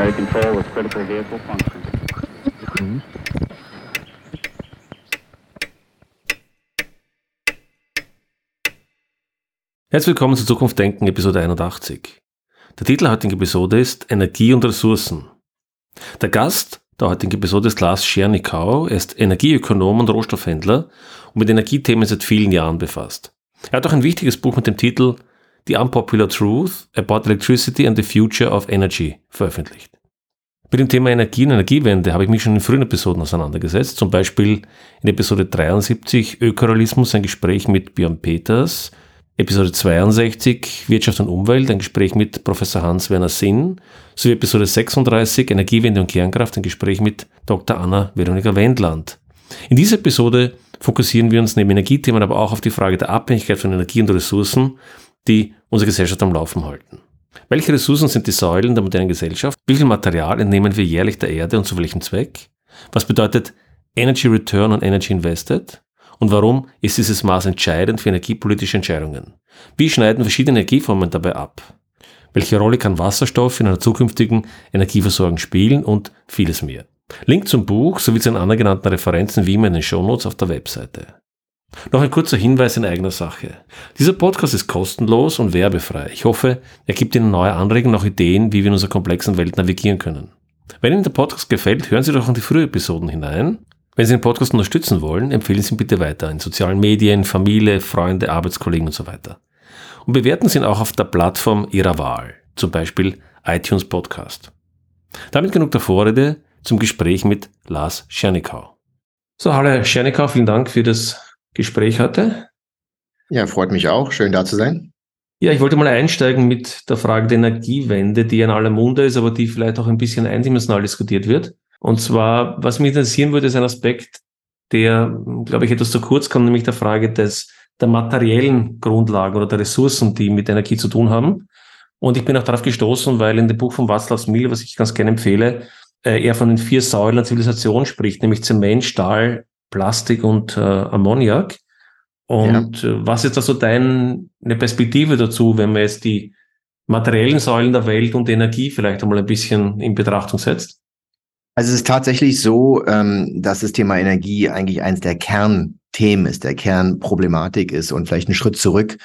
primary control with critical vehicle function. Herzlich willkommen zu Zukunft Denken, Episode 81. Der Titel der heutigen Episode ist Energie und Ressourcen. Der Gast der heutigen Episode ist Lars Schernikau. Er ist Energieökonom und Rohstoffhändler und mit Energiethemen seit vielen Jahren befasst. Er hat auch ein wichtiges Buch mit dem Titel The Unpopular Truth About Electricity and the Future of Energy veröffentlicht. Mit dem Thema Energie und Energiewende habe ich mich schon in frühen Episoden auseinandergesetzt, zum Beispiel in Episode 73 Ökorealismus, ein Gespräch mit Björn Peters, Episode 62 Wirtschaft und Umwelt, ein Gespräch mit Professor Hans-Werner Sinn, sowie Episode 36 Energiewende und Kernkraft, ein Gespräch mit Dr. Anna Veronika Wendland. In dieser Episode fokussieren wir uns neben Energiethemen aber auch auf die Frage der Abhängigkeit von Energie und Ressourcen, die unsere Gesellschaft am Laufen halten. Welche Ressourcen sind die Säulen der modernen Gesellschaft? Wie viel Material entnehmen wir jährlich der Erde und zu welchem Zweck? Was bedeutet Energy Return on Energy Invested? Und warum ist dieses Maß entscheidend für energiepolitische Entscheidungen? Wie schneiden verschiedene Energieformen dabei ab? Welche Rolle kann Wasserstoff in einer zukünftigen Energieversorgung spielen und vieles mehr? Link zum Buch sowie zu den anderen genannten Referenzen wie immer in den Shownotes auf der Webseite. Noch ein kurzer Hinweis in eigener Sache. Dieser Podcast ist kostenlos und werbefrei. Ich hoffe, er gibt Ihnen neue Anregungen, auch Ideen, wie wir in unserer komplexen Welt navigieren können. Wenn Ihnen der Podcast gefällt, hören Sie doch in die frühen Episoden hinein wenn Sie den Podcast unterstützen wollen, empfehlen Sie ihn bitte weiter in sozialen Medien, Familie, Freunde, Arbeitskollegen und so weiter. Und bewerten Sie ihn auch auf der Plattform Ihrer Wahl, zum Beispiel iTunes Podcast. Damit genug der Vorrede zum Gespräch mit Lars Schernikau. So, hallo Herr Schernikau, vielen Dank für das Gespräch heute. Ja, freut mich auch. Schön da zu sein. Ja, ich wollte mal einsteigen mit der Frage der Energiewende, die in aller Munde ist, aber die vielleicht auch ein bisschen eindimensional diskutiert wird. Und zwar, was mich interessieren würde, ist ein Aspekt, der, glaube ich, etwas zu kurz kommt, nämlich der Frage des, der materiellen Grundlagen oder der Ressourcen, die mit Energie zu tun haben. Und ich bin auch darauf gestoßen, weil in dem Buch von Václav Smil, was ich ganz gerne empfehle, äh, er von den vier Säulen der Zivilisation spricht, nämlich Zement, Stahl, Plastik und äh, Ammoniak. Und ja. Äh, was ist da so deine Perspektive dazu, wenn man jetzt die materiellen Säulen der Welt und Energie vielleicht einmal ein bisschen in Betrachtung setzt? Also es ist tatsächlich so, ähm, dass das Thema Energie eigentlich eines der Kernthemen ist, der Kernproblematik ist und vielleicht einen Schritt zurück.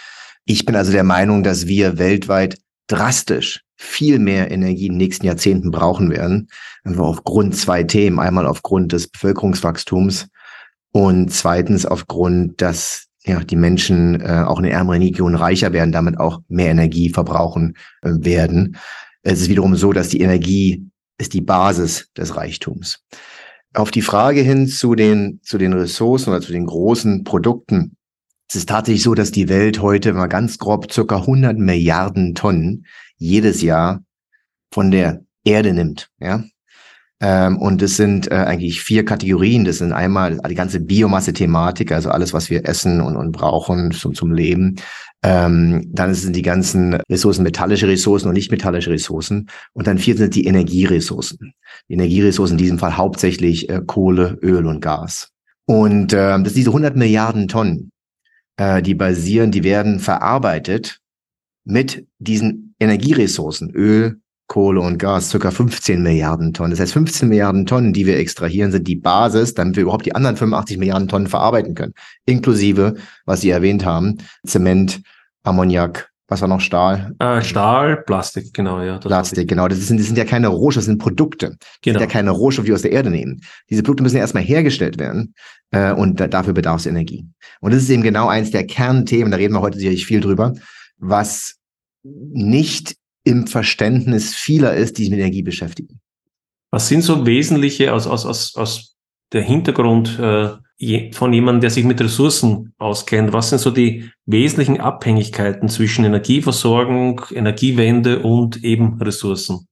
Ich bin also der Meinung, dass wir weltweit drastisch viel mehr Energie in den nächsten Jahrzehnten brauchen werden. Einfach aufgrund zwei Themen. Einmal aufgrund des Bevölkerungswachstums und zweitens aufgrund, dass ja, die Menschen äh, auch in den ärmeren Regionen reicher werden, damit auch mehr Energie verbrauchen äh, werden. Es ist wiederum so, dass die Energie ist die Basis des Reichtums. Auf die Frage hin zu den, zu den Ressourcen oder zu den großen Produkten. Es ist tatsächlich so, dass die Welt heute mal ganz grob circa 100 Milliarden Tonnen jedes Jahr von der Erde nimmt. Ja, ähm, und es sind äh, eigentlich vier Kategorien. Das sind einmal die ganze Biomasse-Thematik, also alles, was wir essen und, und brauchen zum, zum Leben. Ähm, dann sind die ganzen Ressourcen metallische Ressourcen und nicht metallische Ressourcen. Und dann vier sind die Energieressourcen. Die Energieressourcen in diesem Fall hauptsächlich äh, Kohle, Öl und Gas. Und äh, das sind diese 100 Milliarden Tonnen, äh, die basieren, die werden verarbeitet mit diesen Energieressourcen, Öl, Kohle und Gas, circa 15 Milliarden Tonnen. Das heißt, 15 Milliarden Tonnen, die wir extrahieren, sind die Basis, damit wir überhaupt die anderen 85 Milliarden Tonnen verarbeiten können. Inklusive, was Sie erwähnt haben, Zement, Ammoniak, was war noch Stahl? Äh, Stahl, Plastik, genau, ja. Plastik, genau. Das sind, das sind ja keine Rohstoffe, das sind Produkte. Das genau. sind ja keine Rohstoffe, die wir aus der Erde nehmen. Diese Produkte müssen ja erstmal hergestellt werden äh, und da, dafür bedarf es Energie. Und das ist eben genau eins der Kernthemen, da reden wir heute sicherlich viel drüber, was nicht im Verständnis vieler ist, die sich mit Energie beschäftigen. Was sind so wesentliche aus, aus, aus, aus der Hintergrund äh, von jemandem, der sich mit Ressourcen auskennt? Was sind so die wesentlichen Abhängigkeiten zwischen Energieversorgung, Energiewende und eben Ressourcen?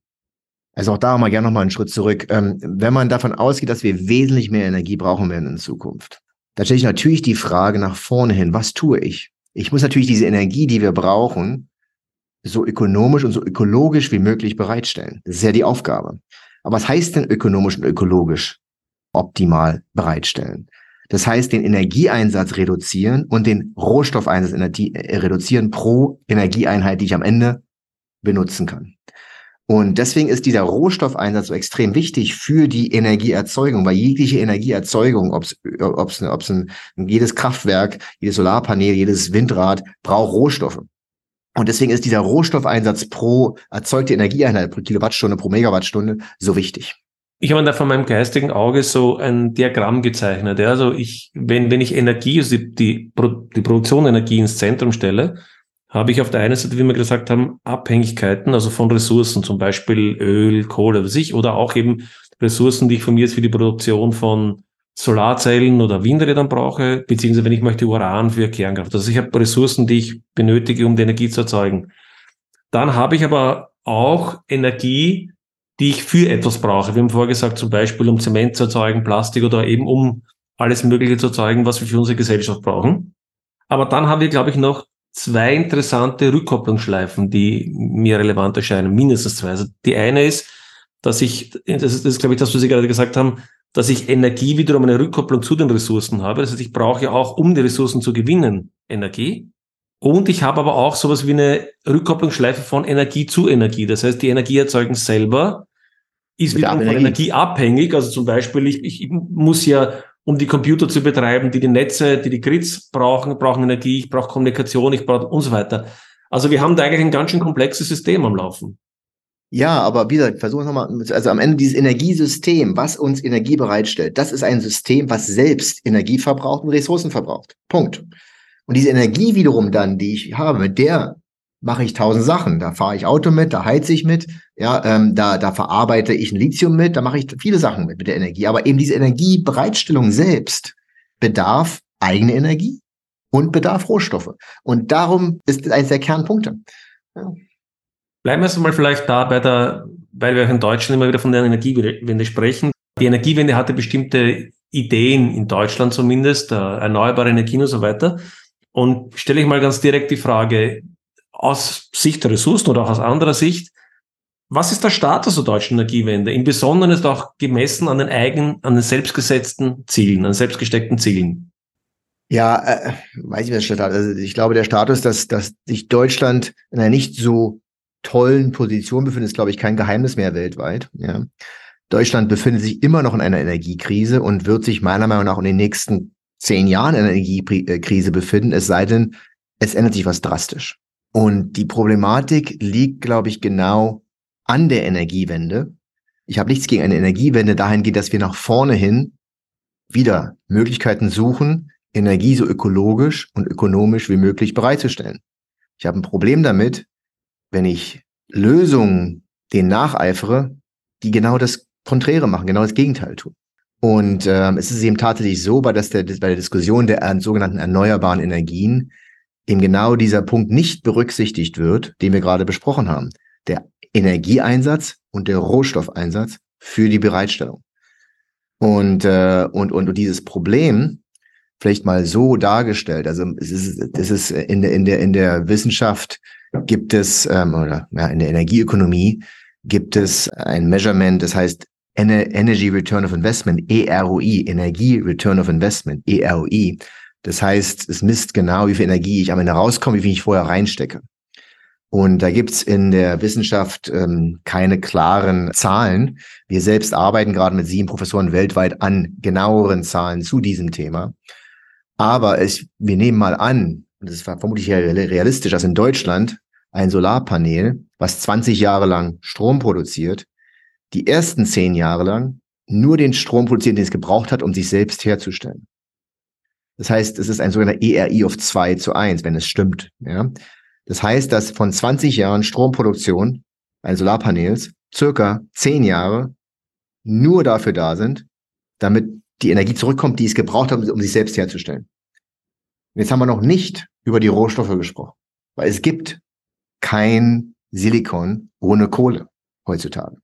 Also auch da mal gerne nochmal einen Schritt zurück. Ähm, wenn man davon ausgeht, dass wir wesentlich mehr Energie brauchen werden in Zukunft, dann stelle ich natürlich die Frage nach vorne hin, was tue ich? Ich muss natürlich diese Energie, die wir brauchen, so ökonomisch und so ökologisch wie möglich bereitstellen. Das ist ja die Aufgabe. Aber was heißt denn ökonomisch und ökologisch optimal bereitstellen? Das heißt, den Energieeinsatz reduzieren und den Rohstoffeinsatz äh, reduzieren pro Energieeinheit, die ich am Ende benutzen kann. Und deswegen ist dieser Rohstoffeinsatz so extrem wichtig für die Energieerzeugung, weil jegliche Energieerzeugung, ob es ein, jedes Kraftwerk, jedes Solarpanel, jedes Windrad braucht Rohstoffe. Und deswegen ist dieser Rohstoffeinsatz pro erzeugte Energieeinheit, pro Kilowattstunde, pro Megawattstunde so wichtig. Ich habe da von meinem geistigen Auge so ein Diagramm gezeichnet. Ja? Also ich, wenn, wenn ich Energie, also die, die, die Produktion Energie ins Zentrum stelle, habe ich auf der einen Seite, wie wir gesagt haben, Abhängigkeiten, also von Ressourcen, zum Beispiel Öl, Kohle, was ich, oder auch eben Ressourcen, die ich von mir jetzt für die Produktion von Solarzellen oder Windrädern brauche, beziehungsweise wenn ich möchte Uran für Kernkraft. Also ich habe Ressourcen, die ich benötige, um die Energie zu erzeugen. Dann habe ich aber auch Energie, die ich für etwas brauche. Wir haben vorher gesagt, zum Beispiel um Zement zu erzeugen, Plastik oder eben um alles Mögliche zu erzeugen, was wir für unsere Gesellschaft brauchen. Aber dann haben wir, glaube ich, noch zwei interessante Rückkopplungsschleifen, die mir relevant erscheinen, mindestens zwei. Also die eine ist, dass ich, das ist, das ist glaube ich, das, was Sie gerade gesagt haben, dass ich Energie wiederum eine Rückkopplung zu den Ressourcen habe. Das heißt, ich brauche ja auch, um die Ressourcen zu gewinnen, Energie. Und ich habe aber auch sowas wie eine Rückkopplungsschleife von Energie zu Energie. Das heißt, die Energieerzeugung selber ist wiederum von Energie abhängig. Also zum Beispiel, ich, ich muss ja, um die Computer zu betreiben, die die Netze, die die Grids brauchen, brauchen Energie, ich brauche Kommunikation, ich brauche und so weiter. Also wir haben da eigentlich ein ganz schön komplexes System am Laufen. Ja, aber wie gesagt, versuchen wir nochmal, also am Ende dieses Energiesystem, was uns Energie bereitstellt, das ist ein System, was selbst Energie verbraucht und Ressourcen verbraucht. Punkt. Und diese Energie wiederum dann, die ich habe, mit der mache ich tausend Sachen. Da fahre ich Auto mit, da heize ich mit, ja, ähm, da, da verarbeite ich ein Lithium mit, da mache ich viele Sachen mit, mit der Energie. Aber eben diese Energiebereitstellung selbst bedarf eigene Energie und bedarf Rohstoffe. Und darum ist eines der Kernpunkte. Ja. Bleiben wir jetzt mal vielleicht da bei der, weil wir auch in Deutschland immer wieder von der Energiewende sprechen. Die Energiewende hatte bestimmte Ideen in Deutschland zumindest, äh, erneuerbare Energien und so weiter. Und stelle ich mal ganz direkt die Frage, aus Sicht der Ressourcen oder auch aus anderer Sicht, was ist der Status der deutschen Energiewende? Im Besonderen ist auch gemessen an den eigenen, an den selbstgesetzten Zielen, an selbstgesteckten Zielen. Ja, äh, weiß ich was Status. Also ich glaube, der Status, dass, dass sich Deutschland in einer nicht so tollen Position befindet, ist, glaube ich, kein Geheimnis mehr weltweit. Ja. Deutschland befindet sich immer noch in einer Energiekrise und wird sich meiner Meinung nach in den nächsten zehn Jahren in einer Energiekrise befinden, es sei denn, es ändert sich was drastisch. Und die Problematik liegt, glaube ich, genau an der Energiewende. Ich habe nichts gegen eine Energiewende dahingehend, dass wir nach vorne hin wieder Möglichkeiten suchen, Energie so ökologisch und ökonomisch wie möglich bereitzustellen. Ich habe ein Problem damit, wenn ich Lösungen denen nacheifere, die genau das Konträre machen, genau das Gegenteil tun. Und ähm, es ist eben tatsächlich so, bei, dass der, bei der Diskussion der sogenannten erneuerbaren Energien eben genau dieser Punkt nicht berücksichtigt wird, den wir gerade besprochen haben. Der Energieeinsatz und der Rohstoffeinsatz für die Bereitstellung. Und, äh, und, und, und dieses Problem vielleicht mal so dargestellt. Also es ist, es ist in der, in der, in der Wissenschaft gibt es, ähm, oder ja, in der Energieökonomie gibt es ein Measurement, das heißt Energy Return of Investment, EROI, Energie Return of Investment, EROI. Das heißt, es misst genau, wie viel Energie ich am Ende rauskomme, wie viel ich vorher reinstecke. Und da gibt's in der Wissenschaft ähm, keine klaren Zahlen. Wir selbst arbeiten gerade mit sieben Professoren weltweit an genaueren Zahlen zu diesem Thema. Aber es, wir nehmen mal an, und das ist vermutlich realistisch, dass in Deutschland ein Solarpanel, was 20 Jahre lang Strom produziert, die ersten zehn Jahre lang nur den Strom produziert, den es gebraucht hat, um sich selbst herzustellen. Das heißt, es ist ein sogenannter ERI of 2 zu 1, wenn es stimmt. Ja? Das heißt, dass von 20 Jahren Stromproduktion eines Solarpanels circa 10 Jahre nur dafür da sind, damit die Energie zurückkommt, die es gebraucht hat, um sich selbst herzustellen. Und jetzt haben wir noch nicht über die Rohstoffe gesprochen, weil es gibt kein Silikon ohne Kohle heutzutage.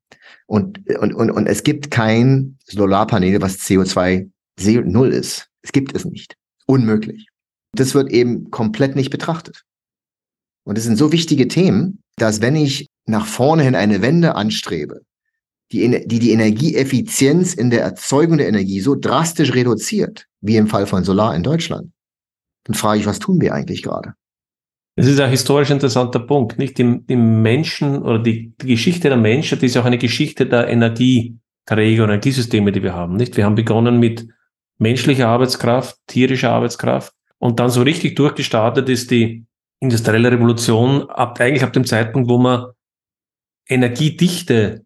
Und, und, und, und es gibt kein Solarpanel, was CO2 null ist. Es gibt es nicht. Unmöglich. Das wird eben komplett nicht betrachtet. Und es sind so wichtige Themen, dass wenn ich nach vorne hin eine Wende anstrebe, die, die die Energieeffizienz in der Erzeugung der Energie so drastisch reduziert, wie im Fall von Solar in Deutschland, dann frage ich, was tun wir eigentlich gerade? Das ist ein historisch interessanter Punkt, nicht? Die, die Menschen oder die, die Geschichte der Menschheit ist auch eine Geschichte der Energieträger und Energiesysteme, die wir haben, nicht? Wir haben begonnen mit menschlicher Arbeitskraft, tierischer Arbeitskraft und dann so richtig durchgestartet ist die industrielle Revolution ab, eigentlich ab dem Zeitpunkt, wo man energiedichte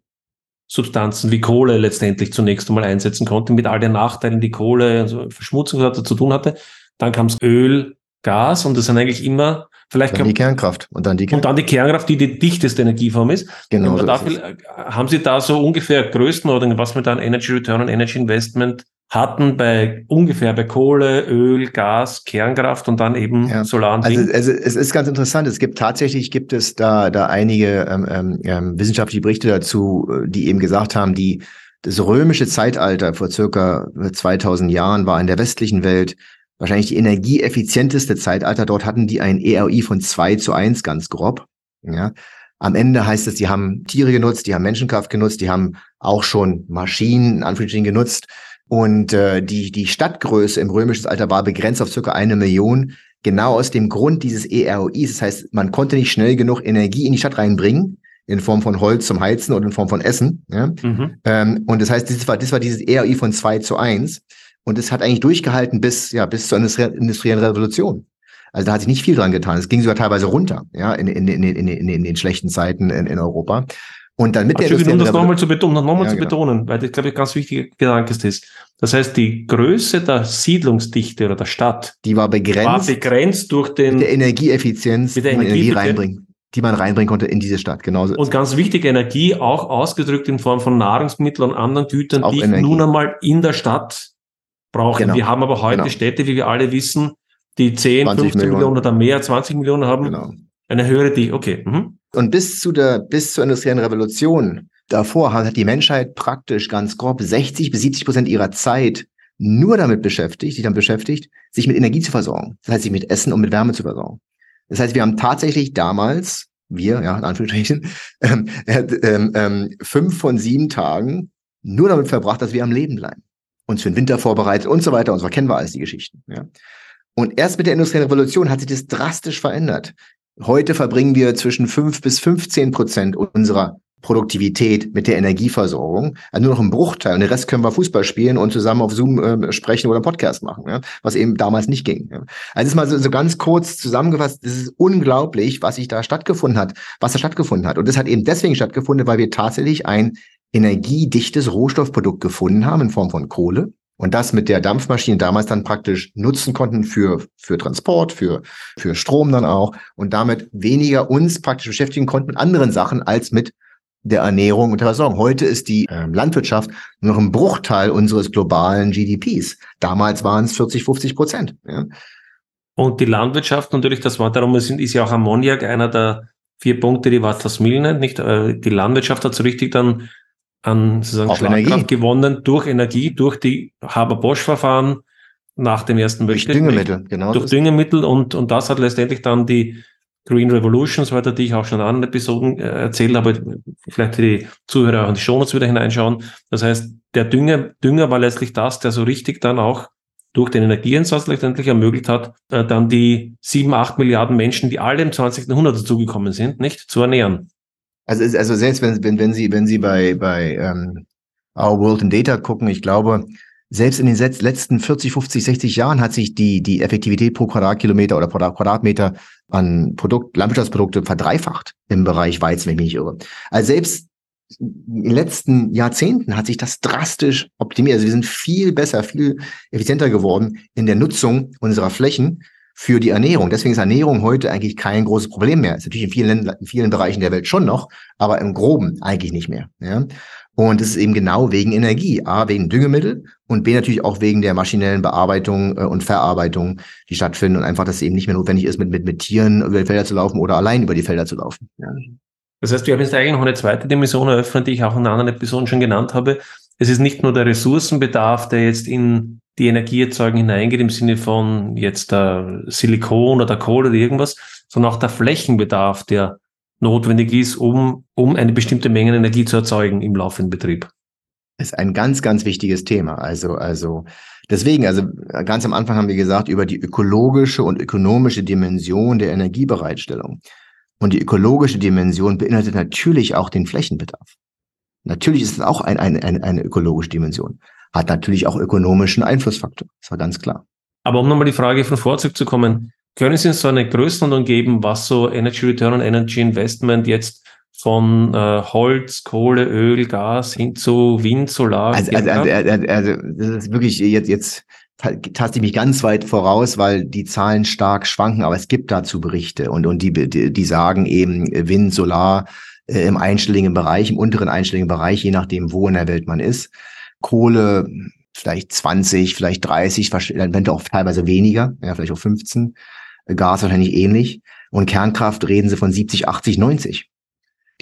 Substanzen wie Kohle letztendlich zunächst einmal einsetzen konnte, mit all den Nachteilen, die Kohle, also Verschmutzung zu tun hatte. Dann kam es Öl, Gas und das sind eigentlich immer vielleicht dann die Kernkraft und dann die Kernkraft. und dann die Kernkraft, die die dichteste Energieform ist. Genau. So dafür, haben Sie da so ungefähr Größten oder was man da an Energy Return und Energy Investment hatten bei ungefähr bei Kohle, Öl, Gas, Kernkraft und dann eben ja. Solar und also, also es ist ganz interessant. Es gibt tatsächlich gibt es da da einige ähm, ähm, ähm wissenschaftliche Berichte dazu, äh, die eben gesagt haben, die das römische Zeitalter vor circa 2000 Jahren war in der westlichen Welt wahrscheinlich die energieeffizienteste Zeitalter. Dort hatten die ein ERI von zwei zu eins ganz grob. Ja. Am Ende heißt es, die haben Tiere genutzt, die haben Menschenkraft genutzt, die haben auch schon Maschinen, in Anführungsstrichen, genutzt. Und äh, die, die Stadtgröße im römischen Alter war begrenzt auf circa eine Million, genau aus dem Grund dieses EROIs. Das heißt, man konnte nicht schnell genug Energie in die Stadt reinbringen, in Form von Holz zum Heizen oder in Form von Essen. Ja? Mhm. Ähm, und das heißt, das war, das war dieses EROI von zwei zu eins Und es hat eigentlich durchgehalten bis, ja, bis zur industriellen Revolution. Also da hat sich nicht viel dran getan. Es ging sogar teilweise runter, ja, in, in, in, in, in, in den schlechten Zeiten in, in Europa. Und dann mit der um das nochmal zu betonen, nochmal ja, zu genau. betonen, weil das, glaube ich, ganz wichtiger Gedanke ist. Das heißt, die Größe der Siedlungsdichte oder der Stadt, die war begrenzt, war begrenzt durch den, mit der Energieeffizienz, mit der Energie, Energie reinbringen die man reinbringen konnte in diese Stadt. Genauso. Und ganz wichtig, Energie auch ausgedrückt in Form von Nahrungsmitteln und anderen Gütern, auch die Energie. ich nun einmal in der Stadt brauche. Genau. Wir haben aber heute genau. Städte, wie wir alle wissen, die 10, 15 Millionen. Millionen oder mehr, 20 Millionen haben. Genau. Eine höhere die, okay. Mhm. Und bis zu der, bis zur industriellen Revolution davor hat die Menschheit praktisch ganz grob 60 bis 70 Prozent ihrer Zeit nur damit beschäftigt, sich dann beschäftigt, sich mit Energie zu versorgen. Das heißt, sich mit Essen und mit Wärme zu versorgen. Das heißt, wir haben tatsächlich damals, wir, ja, in Anführungsstrichen, ähm, äh, ähm, fünf von sieben Tagen nur damit verbracht, dass wir am Leben bleiben. Uns für den Winter vorbereitet und so weiter und so kennen wir alles die Geschichten. Ja. Und erst mit der industriellen Revolution hat sich das drastisch verändert. Heute verbringen wir zwischen fünf bis 15 Prozent unserer Produktivität mit der Energieversorgung. Also nur noch ein Bruchteil. Und den Rest können wir Fußball spielen und zusammen auf Zoom äh, sprechen oder einen Podcast machen, ja? was eben damals nicht ging. Ja? Also ist mal so, so ganz kurz zusammengefasst, es ist unglaublich, was sich da stattgefunden hat, was da stattgefunden hat. Und das hat eben deswegen stattgefunden, weil wir tatsächlich ein energiedichtes Rohstoffprodukt gefunden haben in Form von Kohle und das mit der Dampfmaschine damals dann praktisch nutzen konnten für, für Transport, für, für Strom dann auch und damit weniger uns praktisch beschäftigen konnten mit anderen Sachen als mit der Ernährung und der Versorgung. Heute ist die äh, Landwirtschaft nur noch ein Bruchteil unseres globalen GDPs. Damals waren es 40, 50 Prozent. Ja. Und die Landwirtschaft natürlich, das war darum, ist, ist ja auch Ammoniak einer der vier Punkte, die Vatas nennt, nicht? Äh, die Landwirtschaft hat so richtig dann an sozusagen Schlagkraft gewonnen durch Energie, durch die Haber-Bosch-Verfahren nach dem Ersten Weltkrieg. Durch Düngemittel, genau. Durch Düngemittel und, und das hat letztendlich dann die Green Revolution, so weiter, die ich auch schon in anderen Episoden äh, erzählt habe, vielleicht die Zuhörer auch in die Shownotes wieder hineinschauen. Das heißt, der Dünger, Dünger war letztlich das, der so richtig dann auch durch den Energieinsatz letztendlich ermöglicht hat, äh, dann die sieben, acht Milliarden Menschen, die alle im 20. Jahrhundert dazugekommen sind, nicht zu ernähren. Also, also selbst wenn, wenn, wenn Sie, wenn Sie bei, bei ähm, Our World in Data gucken, ich glaube, selbst in den letzten 40, 50, 60 Jahren hat sich die, die Effektivität pro Quadratkilometer oder pro Quadratmeter an Produkt, Landwirtschaftsprodukte verdreifacht im Bereich Weizen, wenn ich mich nicht irre. Also selbst in den letzten Jahrzehnten hat sich das drastisch optimiert. Also wir sind viel besser, viel effizienter geworden in der Nutzung unserer Flächen für die Ernährung. Deswegen ist Ernährung heute eigentlich kein großes Problem mehr. Ist natürlich in vielen, Ländern, in vielen Bereichen der Welt schon noch, aber im Groben eigentlich nicht mehr. Ja? Und es ist eben genau wegen Energie. A, wegen Düngemittel und B, natürlich auch wegen der maschinellen Bearbeitung äh, und Verarbeitung, die stattfinden und einfach, dass es eben nicht mehr notwendig ist, mit, mit, mit Tieren über die Felder zu laufen oder allein über die Felder zu laufen. Ja. Das heißt, wir haben jetzt eigentlich noch eine zweite Dimension eröffnet, die ich auch in anderen Episoden schon genannt habe. Es ist nicht nur der Ressourcenbedarf, der jetzt in die Energieerzeugung hineingeht, im Sinne von jetzt der Silikon oder Kohle oder irgendwas, sondern auch der Flächenbedarf, der notwendig ist, um, um eine bestimmte Menge Energie zu erzeugen im laufenden Betrieb. Ist ein ganz, ganz wichtiges Thema. Also, also deswegen, also ganz am Anfang haben wir gesagt über die ökologische und ökonomische Dimension der Energiebereitstellung. Und die ökologische Dimension beinhaltet natürlich auch den Flächenbedarf. Natürlich ist es auch ein, ein, ein, eine ökologische Dimension. Hat natürlich auch ökonomischen Einflussfaktor. Das war ganz klar. Aber um nochmal die Frage von Vorzug zu kommen, können Sie uns so eine Größenordnung geben, was so Energy Return on Energy Investment jetzt von äh, Holz, Kohle, Öl, Gas hin zu Wind, Solar? Also, also, also, also, das ist wirklich jetzt, jetzt taste ich mich ganz weit voraus, weil die Zahlen stark schwanken, aber es gibt dazu Berichte und, und die, die, die sagen eben Wind, Solar äh, im einstelligen Bereich, im unteren einstelligen Bereich, je nachdem, wo in der Welt man ist. Kohle vielleicht 20, vielleicht 30, dann auch teilweise weniger, ja, vielleicht auch 15. Gas wahrscheinlich ähnlich. Und Kernkraft reden sie von 70, 80, 90.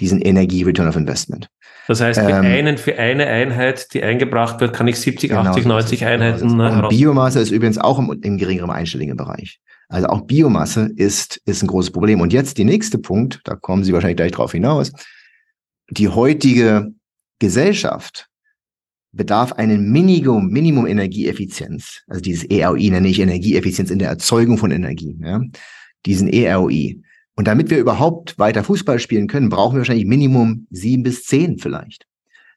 Diesen Energie Return of Investment. Das heißt, für, ähm, einen, für eine Einheit, die eingebracht wird, kann ich 70, genau, 80, 90 Einheiten. Und Biomasse ist übrigens auch im, im geringeren einstelligen Bereich. Also auch Biomasse ist, ist ein großes Problem. Und jetzt die nächste Punkt, da kommen Sie wahrscheinlich gleich drauf hinaus. Die heutige Gesellschaft bedarf einen Minimum, Minimum Energieeffizienz. Also dieses EROI nenne ich Energieeffizienz in der Erzeugung von Energie. Ja? Diesen EROI. Und damit wir überhaupt weiter Fußball spielen können, brauchen wir wahrscheinlich Minimum sieben bis zehn vielleicht.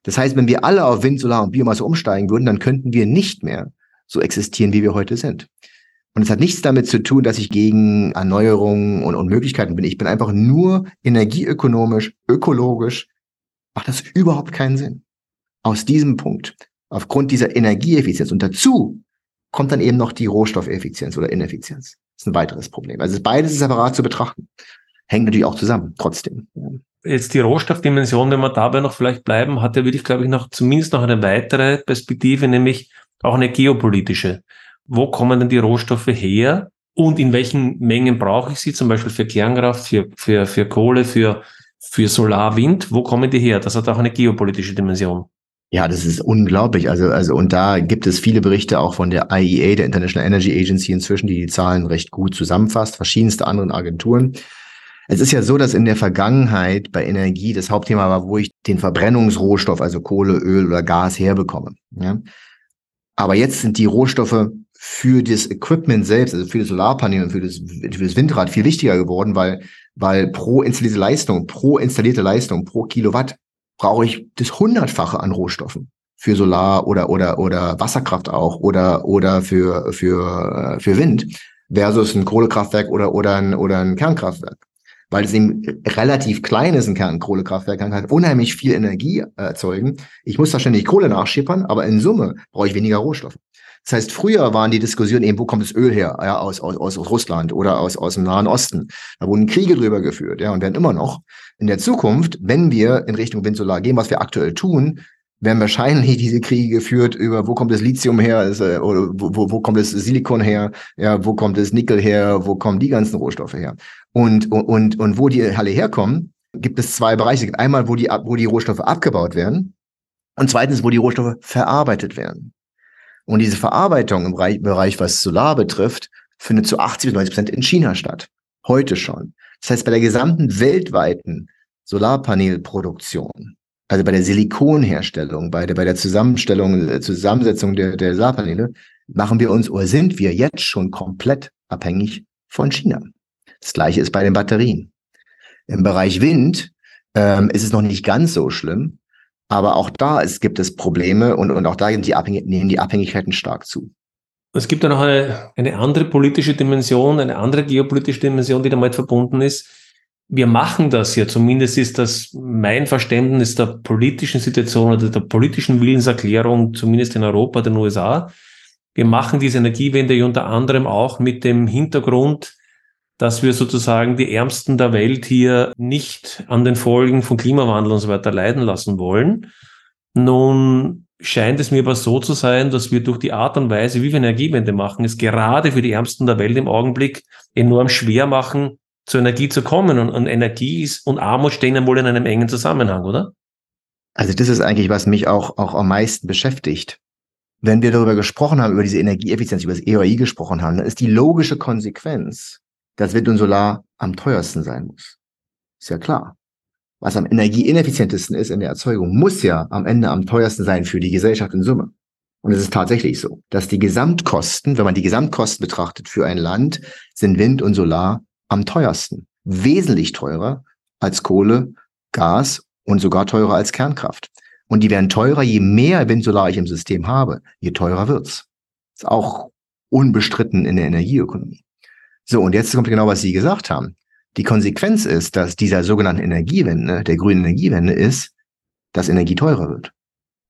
Das heißt, wenn wir alle auf Wind, Solar und Biomasse umsteigen würden, dann könnten wir nicht mehr so existieren, wie wir heute sind. Und es hat nichts damit zu tun, dass ich gegen Erneuerungen und, und Möglichkeiten bin. Ich bin einfach nur energieökonomisch, ökologisch, macht das überhaupt keinen Sinn aus diesem Punkt, aufgrund dieser Energieeffizienz und dazu kommt dann eben noch die Rohstoffeffizienz oder Ineffizienz. Das ist ein weiteres Problem. Also beides ist separat zu betrachten. Hängt natürlich auch zusammen, trotzdem. Jetzt die Rohstoffdimension, wenn wir dabei noch vielleicht bleiben, hat ja wirklich, glaube ich, noch zumindest noch eine weitere Perspektive, nämlich auch eine geopolitische. Wo kommen denn die Rohstoffe her und in welchen Mengen brauche ich sie, zum Beispiel für Kernkraft, für, für, für Kohle, für, für Solar, Wind? Wo kommen die her? Das hat auch eine geopolitische Dimension. Ja, das ist unglaublich. Also, also, und da gibt es viele Berichte auch von der IEA, der International Energy Agency inzwischen, die die Zahlen recht gut zusammenfasst, verschiedenste anderen Agenturen. Es ist ja so, dass in der Vergangenheit bei Energie das Hauptthema war, wo ich den Verbrennungsrohstoff, also Kohle, Öl oder Gas herbekomme. Ja? Aber jetzt sind die Rohstoffe für das Equipment selbst, also für das Solarpanel und für das, für das Windrad viel wichtiger geworden, weil, weil pro installierte Leistung, pro installierte Leistung, pro Kilowatt brauche ich das hundertfache an Rohstoffen für Solar oder oder oder Wasserkraft auch oder oder für für für Wind versus ein Kohlekraftwerk oder oder ein oder ein Kernkraftwerk, weil es eben relativ klein ist ein Kernkohlekraftwerk kann halt unheimlich viel Energie erzeugen. Ich muss da ständig Kohle nachschippern, aber in Summe brauche ich weniger Rohstoffe. Das heißt, früher waren die Diskussionen eben, wo kommt das Öl her? Ja, aus, aus, aus Russland oder aus, aus dem Nahen Osten. Da wurden Kriege drüber geführt, ja, und werden immer noch. In der Zukunft, wenn wir in Richtung Windsolar gehen, was wir aktuell tun, werden wahrscheinlich diese Kriege geführt über, wo kommt das Lithium her, äh, oder wo, wo, wo kommt das Silikon her, ja, wo kommt das Nickel her, wo kommen die ganzen Rohstoffe her? Und, und, und wo die alle herkommen, gibt es zwei Bereiche. Einmal, wo die, wo die Rohstoffe abgebaut werden und zweitens, wo die Rohstoffe verarbeitet werden. Und diese Verarbeitung im Bereich, was Solar betrifft, findet zu 80 bis 90 Prozent in China statt. Heute schon. Das heißt, bei der gesamten weltweiten Solarpanelproduktion, also bei der Silikonherstellung, bei der, bei der Zusammenstellung, äh, Zusammensetzung der, der Solarpaneele, machen wir uns oder sind wir jetzt schon komplett abhängig von China. Das gleiche ist bei den Batterien. Im Bereich Wind ähm, ist es noch nicht ganz so schlimm, aber auch da ist, gibt es Probleme und, und auch da nehmen die Abhängigkeiten stark zu. Es gibt ja noch eine, eine andere politische Dimension, eine andere geopolitische Dimension, die damit verbunden ist. Wir machen das ja, zumindest ist das mein Verständnis der politischen Situation oder der politischen Willenserklärung, zumindest in Europa, den USA. Wir machen diese Energiewende unter anderem auch mit dem Hintergrund, dass wir sozusagen die Ärmsten der Welt hier nicht an den Folgen von Klimawandel und so weiter leiden lassen wollen. Nun scheint es mir aber so zu sein, dass wir durch die Art und Weise, wie wir Energiewende machen, es gerade für die Ärmsten der Welt im Augenblick enorm schwer machen, zur Energie zu kommen. Und, und Energie ist und Armut stehen ja wohl in einem engen Zusammenhang, oder? Also das ist eigentlich, was mich auch, auch am meisten beschäftigt. Wenn wir darüber gesprochen haben, über diese Energieeffizienz, über das EOI gesprochen haben, dann ist die logische Konsequenz, dass Wind und Solar am teuersten sein muss. Ist ja klar. Was am energieineffizientesten ist in der Erzeugung, muss ja am Ende am teuersten sein für die Gesellschaft in Summe. Und es ist tatsächlich so, dass die Gesamtkosten, wenn man die Gesamtkosten betrachtet für ein Land, sind Wind und Solar am teuersten. Wesentlich teurer als Kohle, Gas und sogar teurer als Kernkraft. Und die werden teurer, je mehr Wind, Solar ich im System habe, je teurer wird's. Ist auch unbestritten in der Energieökonomie. So, und jetzt kommt genau, was Sie gesagt haben. Die Konsequenz ist, dass dieser sogenannten Energiewende, der grünen Energiewende ist, dass Energie teurer wird.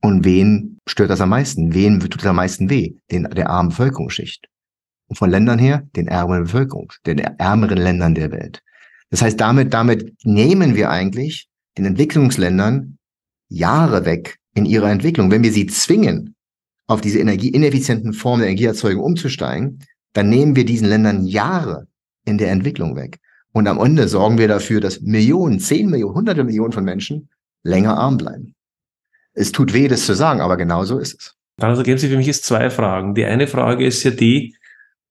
Und wen stört das am meisten? Wen tut das am meisten weh? Den, der armen Bevölkerungsschicht. Und von Ländern her, den ärmeren Bevölkerung, den ärmeren Ländern der Welt. Das heißt, damit, damit nehmen wir eigentlich den Entwicklungsländern Jahre weg in ihrer Entwicklung. Wenn wir sie zwingen, auf diese energieineffizienten Formen der Energieerzeugung umzusteigen, dann nehmen wir diesen Ländern Jahre in der Entwicklung weg. Und am Ende sorgen wir dafür, dass Millionen, zehn Millionen, hunderte Millionen von Menschen länger arm bleiben. Es tut weh, das zu sagen, aber genau so ist es. Also geben Sie für mich jetzt zwei Fragen. Die eine Frage ist ja die,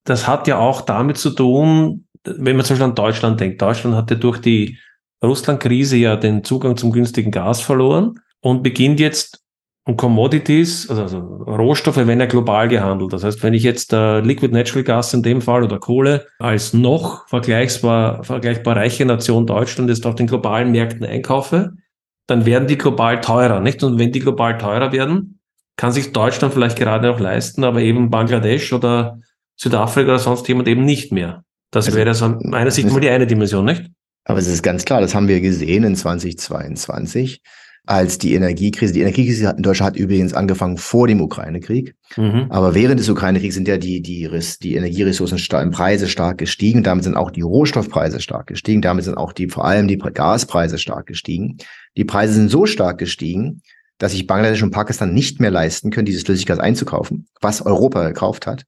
das hat ja auch damit zu tun, wenn man zum Beispiel an Deutschland denkt. Deutschland hatte durch die Russland-Krise ja den Zugang zum günstigen Gas verloren und beginnt jetzt und Commodities, also, also Rohstoffe werden ja global gehandelt. Das heißt, wenn ich jetzt äh, Liquid Natural Gas in dem Fall oder Kohle als noch vergleichbar, vergleichbar reiche Nation Deutschland jetzt auf den globalen Märkten einkaufe, dann werden die global teurer, nicht? Und wenn die global teurer werden, kann sich Deutschland vielleicht gerade noch leisten, aber eben Bangladesch oder Südafrika oder sonst jemand eben nicht mehr. Das also, wäre so meiner Sicht mal die eine Dimension, nicht? Aber es ist ganz klar, das haben wir gesehen in 2022, als die Energiekrise, die Energiekrise in Deutschland hat übrigens angefangen vor dem Ukraine-Krieg. Mhm. Aber während des Ukraine-Kriegs sind ja die, die, die Energieressourcen Preise stark gestiegen. Damit sind auch die Rohstoffpreise stark gestiegen. Damit sind auch die, vor allem die Gaspreise stark gestiegen. Die Preise sind so stark gestiegen, dass sich Bangladesch und Pakistan nicht mehr leisten können, dieses Flüssiggas einzukaufen, was Europa gekauft hat.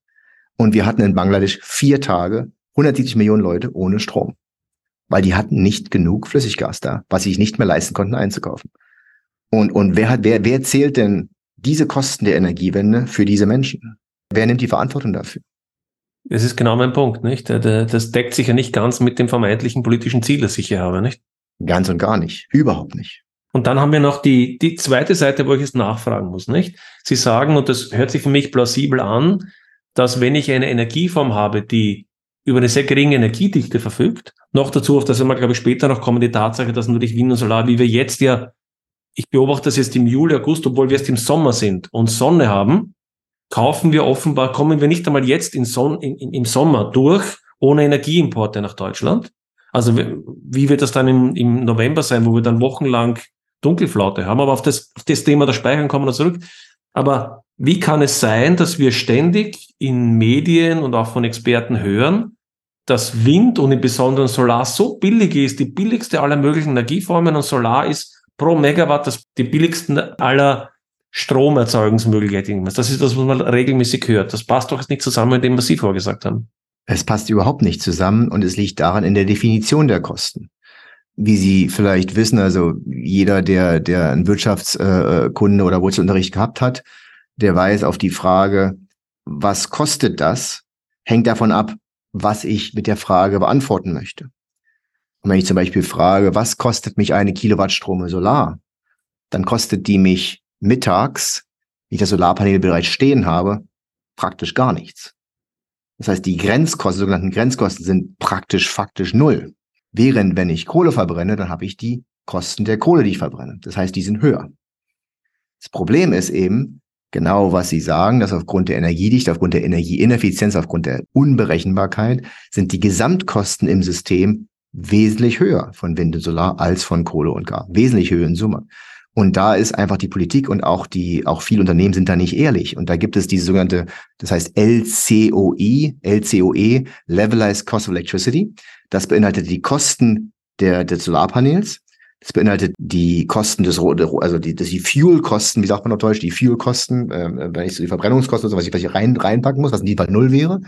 Und wir hatten in Bangladesch vier Tage 170 Millionen Leute ohne Strom. Weil die hatten nicht genug Flüssiggas da, was sie sich nicht mehr leisten konnten einzukaufen. Und, und wer hat, wer, wer zählt denn diese Kosten der Energiewende für diese Menschen? Wer nimmt die Verantwortung dafür? Das ist genau mein Punkt, nicht? Das deckt sich ja nicht ganz mit dem vermeintlichen politischen Ziel, das ich hier habe, nicht? Ganz und gar nicht. Überhaupt nicht. Und dann haben wir noch die, die zweite Seite, wo ich jetzt nachfragen muss, nicht? Sie sagen, und das hört sich für mich plausibel an, dass wenn ich eine Energieform habe, die über eine sehr geringe Energiedichte verfügt. Noch dazu, auf das wir, glaube ich, später noch kommen, die Tatsache, dass natürlich Wind und Solar, wie wir jetzt ja, ich beobachte das jetzt im Juli, August, obwohl wir jetzt im Sommer sind und Sonne haben, kaufen wir offenbar, kommen wir nicht einmal jetzt in Son in, in, im Sommer durch, ohne Energieimporte nach Deutschland. Also wie wird das dann im, im November sein, wo wir dann wochenlang Dunkelflaute haben? Aber auf das, auf das Thema der Speichern kommen wir zurück. Aber wie kann es sein, dass wir ständig in Medien und auch von Experten hören, dass Wind und im Besonderen Solar so billig ist, die billigste aller möglichen Energieformen und Solar ist pro Megawatt das, die billigsten aller Stromerzeugungsmöglichkeiten. Das ist das, was man regelmäßig hört. Das passt doch jetzt nicht zusammen mit dem, was Sie vorgesagt haben. Es passt überhaupt nicht zusammen und es liegt daran in der Definition der Kosten. Wie Sie vielleicht wissen, also jeder, der, der einen Wirtschaftskunde oder Wurzelunterricht gehabt hat, der weiß auf die Frage, was kostet das, hängt davon ab, was ich mit der Frage beantworten möchte. Und wenn ich zum Beispiel frage, was kostet mich eine Kilowattstrome Solar, dann kostet die mich mittags, wenn ich das Solarpanel bereits stehen habe, praktisch gar nichts. Das heißt, die Grenzkosten, sogenannten Grenzkosten sind praktisch faktisch null. Während wenn ich Kohle verbrenne, dann habe ich die Kosten der Kohle, die ich verbrenne. Das heißt, die sind höher. Das Problem ist eben, genau, was Sie sagen, dass aufgrund der Energiedichte, aufgrund der Energieineffizienz, aufgrund der Unberechenbarkeit sind die Gesamtkosten im System wesentlich höher von Wind und Solar als von Kohle und Gas. Wesentlich höher in Summe. Und da ist einfach die Politik und auch die, auch viele Unternehmen sind da nicht ehrlich. Und da gibt es diese sogenannte, das heißt LCOE, LCOE, Levelized Cost of Electricity. Das beinhaltet die Kosten der, des Solarpanels das beinhaltet die Kosten des, also die, die Fuel-Kosten, wie sagt man auf Deutsch, die Fuel-Kosten, äh, wenn ich so die Verbrennungskosten, was ich vielleicht rein, reinpacken muss, was in diesem Fall null wäre.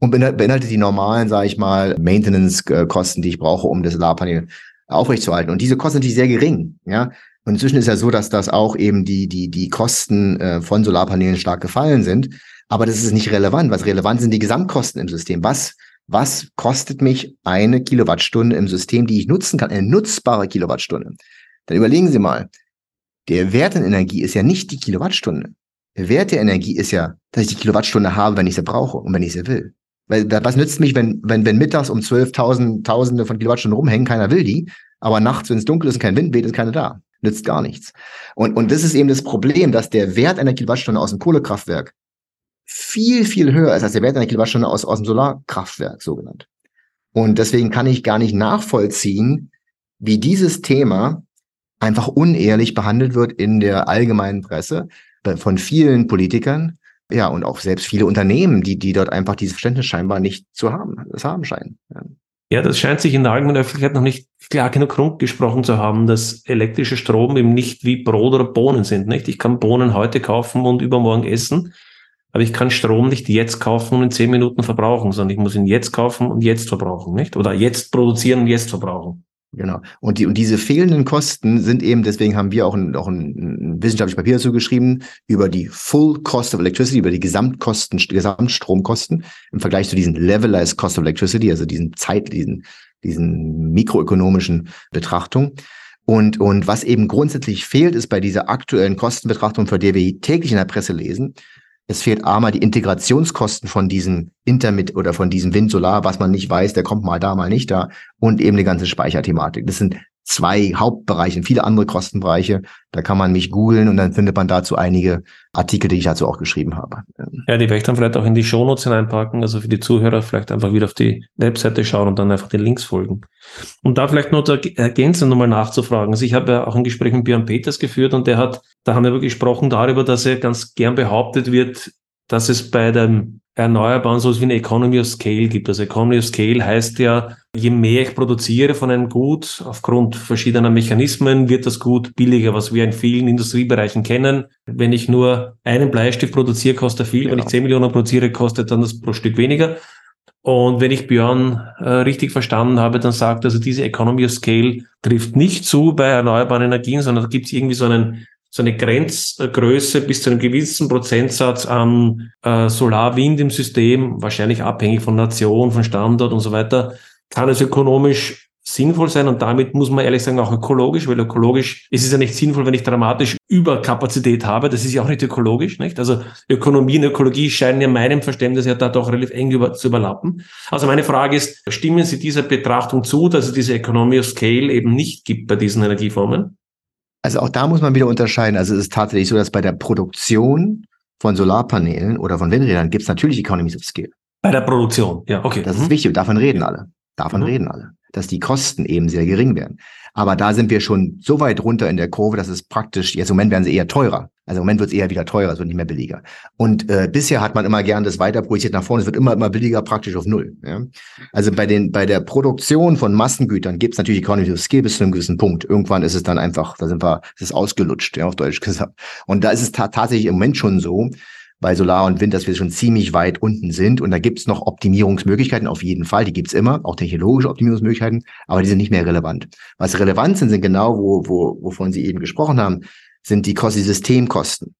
Und beinhaltet die normalen, sage ich mal, Maintenance-Kosten, die ich brauche, um das Solarpanel aufrechtzuerhalten. Und diese Kosten sind natürlich sehr gering, ja. Und inzwischen ist ja so, dass das auch eben die, die, die Kosten äh, von Solarpanelen stark gefallen sind. Aber das ist nicht relevant. Was relevant sind die Gesamtkosten im System. Was was kostet mich eine Kilowattstunde im System, die ich nutzen kann, eine nutzbare Kilowattstunde. dann überlegen Sie mal, der Wert in Energie ist ja nicht die Kilowattstunde. Der Wert der Energie ist ja, dass ich die Kilowattstunde habe, wenn ich sie brauche und wenn ich sie will. Was nützt mich, wenn, wenn, wenn mittags um 12.000 Tausende von Kilowattstunden rumhängen, keiner will die, aber nachts, wenn es dunkel ist und kein Wind weht, ist keiner da. Nützt gar nichts. Und, und das ist eben das Problem, dass der Wert einer Kilowattstunde aus dem Kohlekraftwerk viel, viel höher ist als der Wert einer Kilowattstunde aus, aus dem Solarkraftwerk, so genannt. Und deswegen kann ich gar nicht nachvollziehen, wie dieses Thema einfach unehrlich behandelt wird in der allgemeinen Presse von vielen Politikern, ja, und auch selbst viele Unternehmen, die, die dort einfach dieses Verständnis scheinbar nicht zu haben, das haben scheinen. Ja. ja, das scheint sich in der allgemeinen Öffentlichkeit noch nicht klar genug rumgesprochen zu haben, dass elektrischer Strom eben nicht wie Brot oder Bohnen sind, nicht? Ich kann Bohnen heute kaufen und übermorgen essen, aber ich kann Strom nicht jetzt kaufen und in zehn Minuten verbrauchen, sondern ich muss ihn jetzt kaufen und jetzt verbrauchen, nicht? Oder jetzt produzieren und jetzt verbrauchen. Genau. Und, die, und diese fehlenden Kosten sind eben, deswegen haben wir auch ein, auch ein, ein wissenschaftliches Papier dazu geschrieben, über die Full Cost of Electricity, über die Gesamtkosten, Gesamtstromkosten im Vergleich zu diesen Levelized Cost of Electricity, also diesen Zeit, diesen, diesen mikroökonomischen Betrachtung. Und, und was eben grundsätzlich fehlt, ist bei dieser aktuellen Kostenbetrachtung, vor der wir täglich in der Presse lesen, es fehlt einmal die Integrationskosten von diesem Intermit oder von diesem Wind-Solar, was man nicht weiß, der kommt mal da, mal nicht da und eben die ganze Speicherthematik. Das sind zwei Hauptbereiche, viele andere Kostenbereiche. Da kann man mich googeln und dann findet man dazu einige Artikel, die ich dazu auch geschrieben habe. Ja, die werde ich dann vielleicht auch in die Shownotes hineinpacken, also für die Zuhörer vielleicht einfach wieder auf die Webseite schauen und dann einfach den Links folgen. Um da vielleicht noch ergänzend nochmal nachzufragen. Also ich habe ja auch ein Gespräch mit Björn Peters geführt und der hat, da haben wir gesprochen darüber, dass er ganz gern behauptet wird, dass es bei dem Erneuerbaren so wie eine Economy of Scale gibt. Also Economy of Scale heißt ja, je mehr ich produziere von einem Gut, aufgrund verschiedener Mechanismen, wird das Gut billiger, was wir in vielen Industriebereichen kennen. Wenn ich nur einen Bleistift produziere, kostet er viel. Genau. Wenn ich 10 Millionen produziere, kostet dann das pro Stück weniger. Und wenn ich Björn äh, richtig verstanden habe, dann sagt also diese Economy of Scale trifft nicht zu bei erneuerbaren Energien, sondern da gibt es irgendwie so einen so eine Grenzgröße bis zu einem gewissen Prozentsatz an äh, Solarwind im System, wahrscheinlich abhängig von Nation, von Standort und so weiter, kann es ökonomisch sinnvoll sein und damit muss man ehrlich sagen auch ökologisch, weil ökologisch ist es ja nicht sinnvoll, wenn ich dramatisch Überkapazität habe. Das ist ja auch nicht ökologisch, nicht? Also Ökonomie und Ökologie scheinen in meinem Verständnis ja da doch relativ eng über, zu überlappen. Also meine Frage ist, stimmen Sie dieser Betrachtung zu, dass es diese Economy of Scale eben nicht gibt bei diesen Energieformen? Also auch da muss man wieder unterscheiden. Also es ist tatsächlich so, dass bei der Produktion von Solarpanelen oder von Windrädern gibt es natürlich Economies of Scale. Bei der Produktion, ja, okay. Das mhm. ist wichtig, davon reden alle. Davon mhm. reden alle, dass die Kosten eben sehr gering werden. Aber da sind wir schon so weit runter in der Kurve, dass es praktisch, jetzt im Moment werden sie eher teurer. Also im Moment wird es eher wieder teurer, es wird nicht mehr billiger. Und äh, bisher hat man immer gern das weiter projiziert nach vorne, es wird immer, immer billiger, praktisch auf Null. Ja? Also bei, den, bei der Produktion von Massengütern gibt es natürlich Economy of Scale bis zu einem gewissen Punkt. Irgendwann ist es dann einfach, da sind wir, es ist ausgelutscht, ja, auf Deutsch gesagt. Und da ist es ta tatsächlich im Moment schon so, bei Solar und Wind, dass wir schon ziemlich weit unten sind. Und da gibt es noch Optimierungsmöglichkeiten, auf jeden Fall. Die gibt es immer, auch technologische Optimierungsmöglichkeiten, aber die sind nicht mehr relevant. Was relevant sind, sind genau, wo, wo, wovon Sie eben gesprochen haben, sind die, Kosten, die Systemkosten.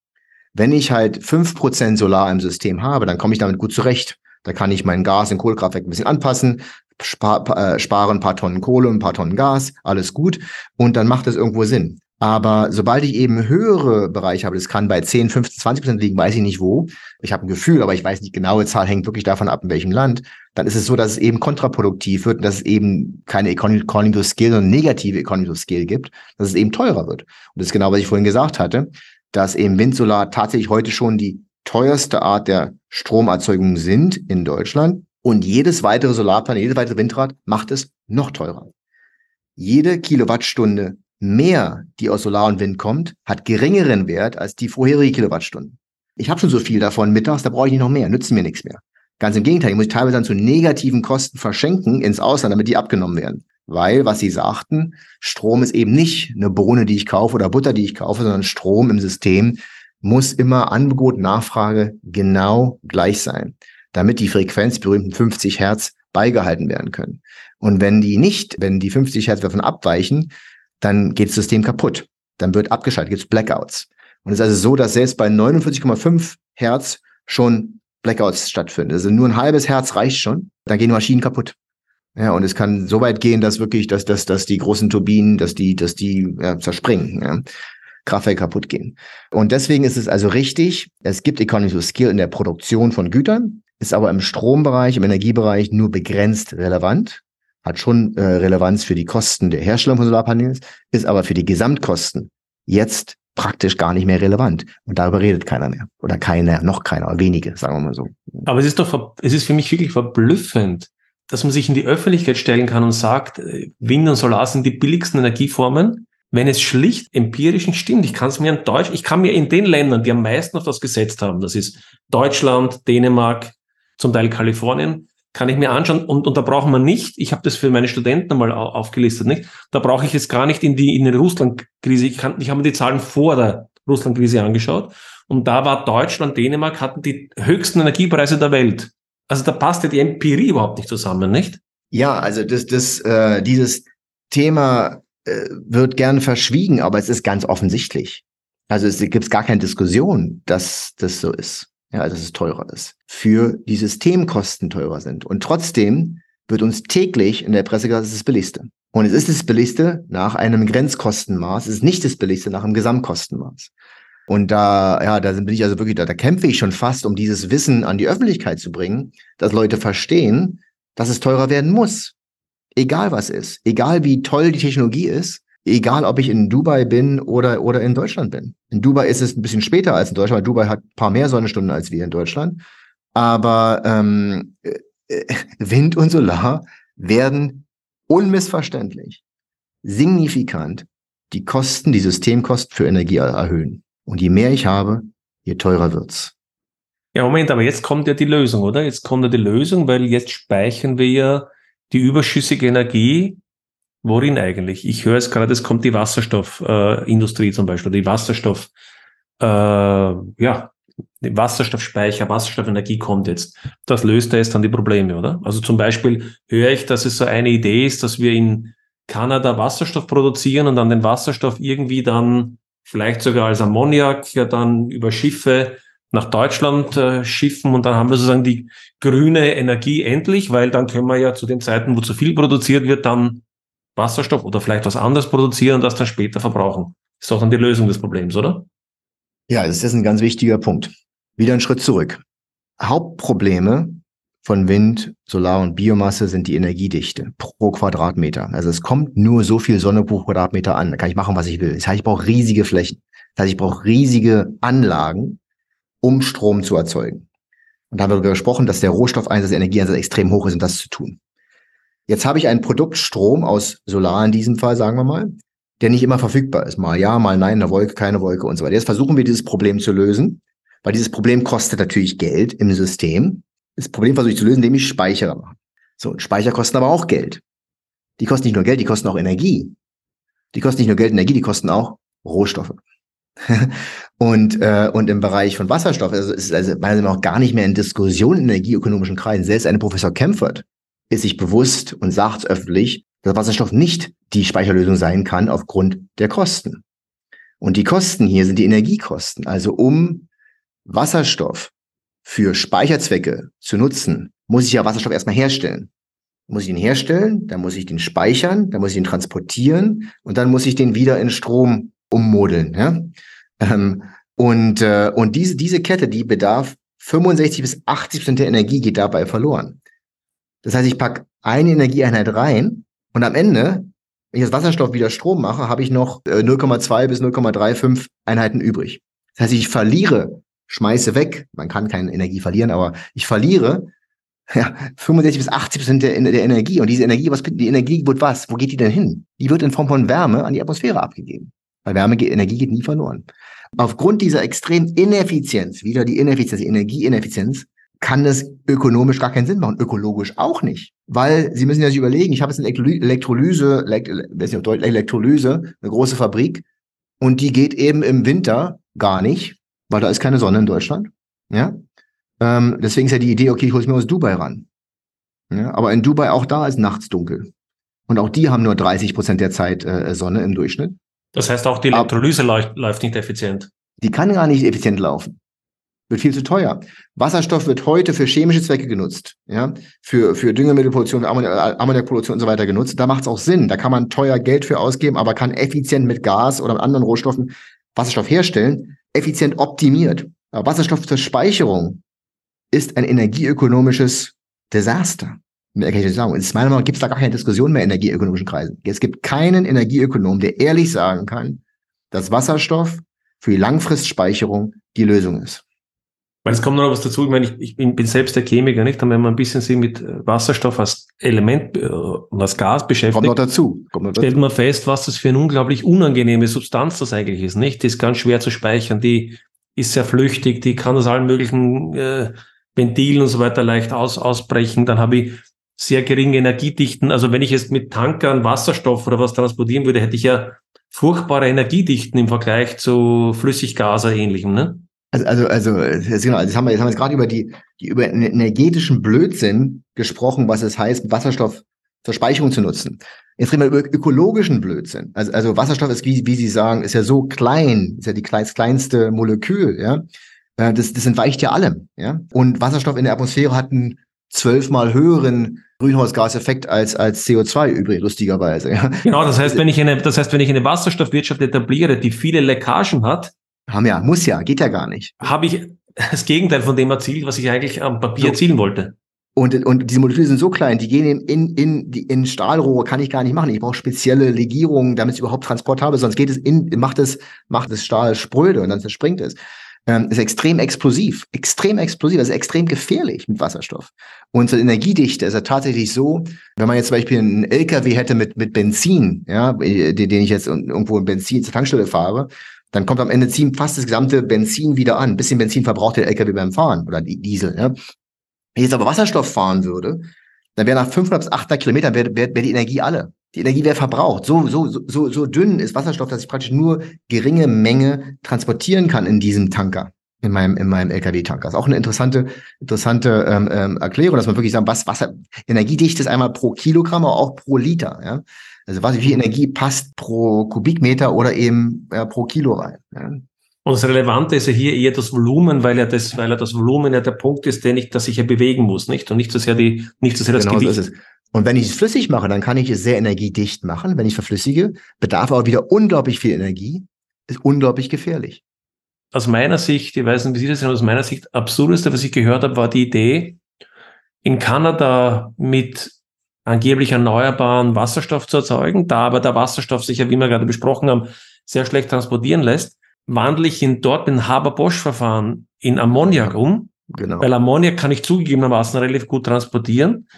Wenn ich halt fünf Prozent Solar im System habe, dann komme ich damit gut zurecht. Da kann ich mein Gas in Kohlekraftwerk ein bisschen anpassen, spar, äh, sparen ein paar Tonnen Kohle, ein paar Tonnen Gas, alles gut. Und dann macht das irgendwo Sinn. Aber sobald ich eben höhere Bereiche habe, das kann bei 10, 15, 20 Prozent liegen, weiß ich nicht wo. Ich habe ein Gefühl, aber ich weiß nicht genaue Zahl, hängt wirklich davon ab, in welchem Land. Dann ist es so, dass es eben kontraproduktiv wird und dass es eben keine Economy of Scale, sondern negative Economy of Scale gibt, dass es eben teurer wird. Und das ist genau, was ich vorhin gesagt hatte, dass eben Windsolar tatsächlich heute schon die teuerste Art der Stromerzeugung sind in Deutschland. Und jedes weitere Solarpanel, jedes weitere Windrad macht es noch teurer. Jede Kilowattstunde mehr, die aus Solar und Wind kommt, hat geringeren Wert als die vorherige Kilowattstunden. Ich habe schon so viel davon mittags, da brauche ich nicht noch mehr, nützen mir nichts mehr. Ganz im Gegenteil, ich muss teilweise dann zu negativen Kosten verschenken ins Ausland, damit die abgenommen werden. Weil, was Sie sagten, Strom ist eben nicht eine Bohne, die ich kaufe oder Butter, die ich kaufe, sondern Strom im System muss immer Angebot, Nachfrage genau gleich sein, damit die Frequenz berühmten 50 Hertz beigehalten werden können. Und wenn die nicht, wenn die 50 Hertz davon abweichen, dann geht das System kaputt. Dann wird abgeschaltet, gibt es Blackouts. Und es ist also so, dass selbst bei 49,5 Hertz schon Blackouts stattfinden. Also nur ein halbes Herz reicht schon, dann gehen Maschinen kaputt. Ja, und es kann so weit gehen, dass wirklich, dass, dass, dass die großen Turbinen, dass die, dass die ja, zerspringen, ja, Kraftwerke kaputt gehen. Und deswegen ist es also richtig, es gibt Economies of Skill in der Produktion von Gütern, ist aber im Strombereich, im Energiebereich nur begrenzt relevant, hat schon äh, Relevanz für die Kosten der Herstellung von Solarpanels, ist aber für die Gesamtkosten jetzt praktisch gar nicht mehr relevant. Und darüber redet keiner mehr. Oder keiner, noch keiner, wenige, sagen wir mal so. Aber es ist doch, es ist für mich wirklich verblüffend, dass man sich in die Öffentlichkeit stellen kann und sagt, äh, Wind und Solar sind die billigsten Energieformen, wenn es schlicht empirisch nicht stimmt. Ich kann es mir in Deutsch, ich kann mir in den Ländern, die am meisten auf das gesetzt haben, das ist Deutschland, Dänemark, zum Teil Kalifornien, kann ich mir anschauen und, und da braucht man nicht, ich habe das für meine Studenten einmal aufgelistet, nicht? Da brauche ich jetzt gar nicht in die in die Russland-Krise. Ich, ich habe mir die Zahlen vor der Russland-Krise angeschaut und da war Deutschland, Dänemark hatten die höchsten Energiepreise der Welt. Also da passt ja die Empirie überhaupt nicht zusammen, nicht? Ja, also das, das, äh, dieses Thema äh, wird gern verschwiegen, aber es ist ganz offensichtlich. Also es gibt gar keine Diskussion, dass das so ist. Ja, also dass es teurer ist. Für die Systemkosten teurer sind. Und trotzdem wird uns täglich in der Presse gesagt, es ist das Billigste. Und es ist das Billigste nach einem Grenzkostenmaß. Es ist nicht das Billigste nach einem Gesamtkostenmaß. Und da, ja, da bin ich also wirklich, da, da kämpfe ich schon fast, um dieses Wissen an die Öffentlichkeit zu bringen, dass Leute verstehen, dass es teurer werden muss. Egal was ist. Egal wie toll die Technologie ist. Egal ob ich in Dubai bin oder, oder in Deutschland bin. In Dubai ist es ein bisschen später als in Deutschland. Dubai hat ein paar mehr Sonnenstunden als wir in Deutschland. Aber ähm, äh, Wind und Solar werden unmissverständlich signifikant die Kosten, die Systemkosten für Energie erhöhen. Und je mehr ich habe, je teurer wird's. Ja, Moment, aber jetzt kommt ja die Lösung, oder? Jetzt kommt ja die Lösung, weil jetzt speichern wir ja die überschüssige Energie. Worin eigentlich? Ich höre es gerade, es kommt die Wasserstoffindustrie äh, zum Beispiel, die Wasserstoff, äh, ja, die Wasserstoffspeicher, Wasserstoffenergie kommt jetzt. Das löst da jetzt dann die Probleme, oder? Also zum Beispiel höre ich, dass es so eine Idee ist, dass wir in Kanada Wasserstoff produzieren und dann den Wasserstoff irgendwie dann vielleicht sogar als Ammoniak ja dann über Schiffe nach Deutschland äh, schiffen und dann haben wir sozusagen die grüne Energie endlich, weil dann können wir ja zu den Zeiten, wo zu viel produziert wird, dann Wasserstoff oder vielleicht was anderes produzieren und das dann später verbrauchen. Ist doch dann die Lösung des Problems, oder? Ja, das ist ein ganz wichtiger Punkt. Wieder einen Schritt zurück. Hauptprobleme von Wind, Solar und Biomasse sind die Energiedichte pro Quadratmeter. Also es kommt nur so viel Sonne pro Quadratmeter an. Da kann ich machen, was ich will. Das heißt, ich brauche riesige Flächen. Das heißt, ich brauche riesige Anlagen, um Strom zu erzeugen. Und da haben wir darüber gesprochen, dass der Rohstoffeinsatz, der Energieeinsatz extrem hoch ist, um das zu tun. Jetzt habe ich ein Produkt Strom aus Solar in diesem Fall, sagen wir mal, der nicht immer verfügbar ist. Mal ja, mal nein, eine Wolke, keine Wolke und so weiter. Jetzt versuchen wir dieses Problem zu lösen, weil dieses Problem kostet natürlich Geld im System. Das Problem versuche ich zu lösen, indem ich Speicher mache. So, und Speicher kosten aber auch Geld. Die kosten nicht nur Geld, die kosten auch Energie. Die kosten nicht nur Geld Energie, die kosten auch Rohstoffe. und, äh, und im Bereich von Wasserstoff also ist also meiner Meinung nach gar nicht mehr in Diskussion in energieökonomischen Kreisen. Selbst eine Professor Kempfert ist sich bewusst und sagt öffentlich, dass Wasserstoff nicht die Speicherlösung sein kann aufgrund der Kosten. Und die Kosten hier sind die Energiekosten. Also um Wasserstoff für Speicherzwecke zu nutzen, muss ich ja Wasserstoff erstmal herstellen. Muss ich ihn herstellen, dann muss ich den speichern, dann muss ich ihn transportieren und dann muss ich den wieder in Strom ummodeln. Ja? Ähm, und, äh, und diese, diese Kette, die bedarf 65 bis 80 Prozent der Energie geht dabei verloren. Das heißt, ich pack eine Energieeinheit rein und am Ende, wenn ich das Wasserstoff wieder Strom mache, habe ich noch 0,2 äh, bis 0,35 Einheiten übrig. Das heißt, ich verliere schmeiße weg. Man kann keine Energie verlieren, aber ich verliere ja, 65 bis 80 Prozent der, der Energie. Und diese Energie, was die Energie wird was? Wo geht die denn hin? Die wird in Form von Wärme an die Atmosphäre abgegeben. Weil Wärme, Energie geht nie verloren. Aufgrund dieser extremen Ineffizienz, wieder die Ineffizienz, die Energieineffizienz, kann es ökonomisch gar keinen Sinn machen, ökologisch auch nicht. Weil Sie müssen ja sich überlegen, ich habe jetzt eine Elektrolyse, Elektrolyse, eine große Fabrik, und die geht eben im Winter gar nicht, weil da ist keine Sonne in Deutschland. Ja. Ähm, deswegen ist ja die Idee, okay, ich hole es mir aus Dubai ran. Ja, aber in Dubai auch da ist nachts dunkel. Und auch die haben nur 30 Prozent der Zeit äh, Sonne im Durchschnitt. Das heißt, auch die Elektrolyse läuft, läuft nicht effizient. Die kann gar nicht effizient laufen. Wird viel zu teuer. Wasserstoff wird heute für chemische Zwecke genutzt, ja, für, für Düngemittelproduktion, Ammoniakproduktion und so weiter genutzt. Da macht es auch Sinn. Da kann man teuer Geld für ausgeben, aber kann effizient mit Gas oder mit anderen Rohstoffen Wasserstoff herstellen, effizient optimiert. Aber Wasserstoff zur Speicherung ist ein energieökonomisches Desaster. Mehr kann ich nicht sagen. Und meiner Meinung gibt es da gar keine Diskussion mehr in energieökonomischen Kreisen. Es gibt keinen Energieökonom, der ehrlich sagen kann, dass Wasserstoff für die Langfristspeicherung die Lösung ist. Weil es kommt noch was dazu, ich meine, ich, ich bin, bin selbst der Chemiker, nicht? Und wenn man ein bisschen sich mit äh, Wasserstoff als Element äh, und als Gas beschäftigt, kommt noch dazu. Kommt noch dazu. stellt man fest, was das für eine unglaublich unangenehme Substanz das eigentlich ist, nicht? Die ist ganz schwer zu speichern, die ist sehr flüchtig, die kann aus allen möglichen äh, Ventilen und so weiter leicht aus, ausbrechen. Dann habe ich sehr geringe Energiedichten. Also wenn ich jetzt mit Tankern Wasserstoff oder was transportieren würde, hätte ich ja furchtbare Energiedichten im Vergleich zu Flüssiggas oder ähnlichem, ne? Also, also, also, genau, jetzt haben wir, jetzt haben wir jetzt gerade über die, die über energetischen Blödsinn gesprochen, was es heißt, Wasserstoff zur Speicherung zu nutzen. Jetzt reden wir über ökologischen Blödsinn. Also, also Wasserstoff ist, wie, wie Sie sagen, ist ja so klein, ist ja die kleinst, kleinste Molekül, ja. Äh, das, das entweicht ja allem, ja. Und Wasserstoff in der Atmosphäre hat einen zwölfmal höheren Grünhausgaseffekt als, als CO2 übrig, lustigerweise. Ja. Genau, das heißt, wenn ich eine, das heißt, wenn ich eine Wasserstoffwirtschaft etabliere, die viele Leckagen hat, haben ja, muss ja, geht ja gar nicht. Habe ich das Gegenteil von dem erzielt, was ich eigentlich am Papier so. erzielen wollte. Und, und diese Moleküle sind so klein, die gehen in, in, in, Stahlrohre, kann ich gar nicht machen. Ich brauche spezielle Legierungen, damit es überhaupt transportabel ist. Sonst geht es in, macht es, macht es Stahl spröde und dann zerspringt es. Ähm, ist extrem explosiv, extrem explosiv, also extrem gefährlich mit Wasserstoff. Und zur Energiedichte ist ja tatsächlich so, wenn man jetzt zum Beispiel einen LKW hätte mit, mit Benzin, ja, den, den ich jetzt irgendwo in Benzin zur Tankstelle fahre, dann kommt am Ende ziehen fast das gesamte Benzin wieder an. Ein bisschen Benzin verbraucht der LKW beim Fahren oder die Diesel. Ja. Wenn ich jetzt aber Wasserstoff fahren würde, dann wäre nach 500 bis 800 Kilometern wäre wär, wär die Energie alle. Die Energie wäre verbraucht. So, so, so, so dünn ist Wasserstoff, dass ich praktisch nur geringe Menge transportieren kann in diesem Tanker, in meinem, in meinem LKW-Tanker. Das ist auch eine interessante, interessante ähm, ähm, Erklärung, dass man wirklich sagen, was Wasser, Energiedichte ist einmal pro Kilogramm, aber auch pro Liter. Ja? Also was, wie viel Energie passt pro Kubikmeter oder eben äh, pro Kilo rein. Ja. Und das Relevante ist ja hier eher das Volumen, weil ja das, weil ja das Volumen ja der Punkt ist, den ich, dass ich ja bewegen muss, nicht? Und nicht so sehr die, nicht so sehr das genau Gewicht. So ist es. Und wenn ich es flüssig mache, dann kann ich es sehr energiedicht machen. Wenn ich verflüssige, bedarf aber wieder unglaublich viel Energie, ist unglaublich gefährlich. Aus meiner Sicht, ich weiß nicht, wie Sie das sehen, aus meiner Sicht, absurdeste, was ich gehört habe, war die Idee, in Kanada mit angeblich erneuerbaren Wasserstoff zu erzeugen. Da aber der Wasserstoff sich ja, wie wir gerade besprochen haben, sehr schlecht transportieren lässt, wandle ich ihn dort mit Haber-Bosch-Verfahren in Ammoniak um. Genau. Weil Ammoniak kann ich zugegebenermaßen relativ gut transportieren.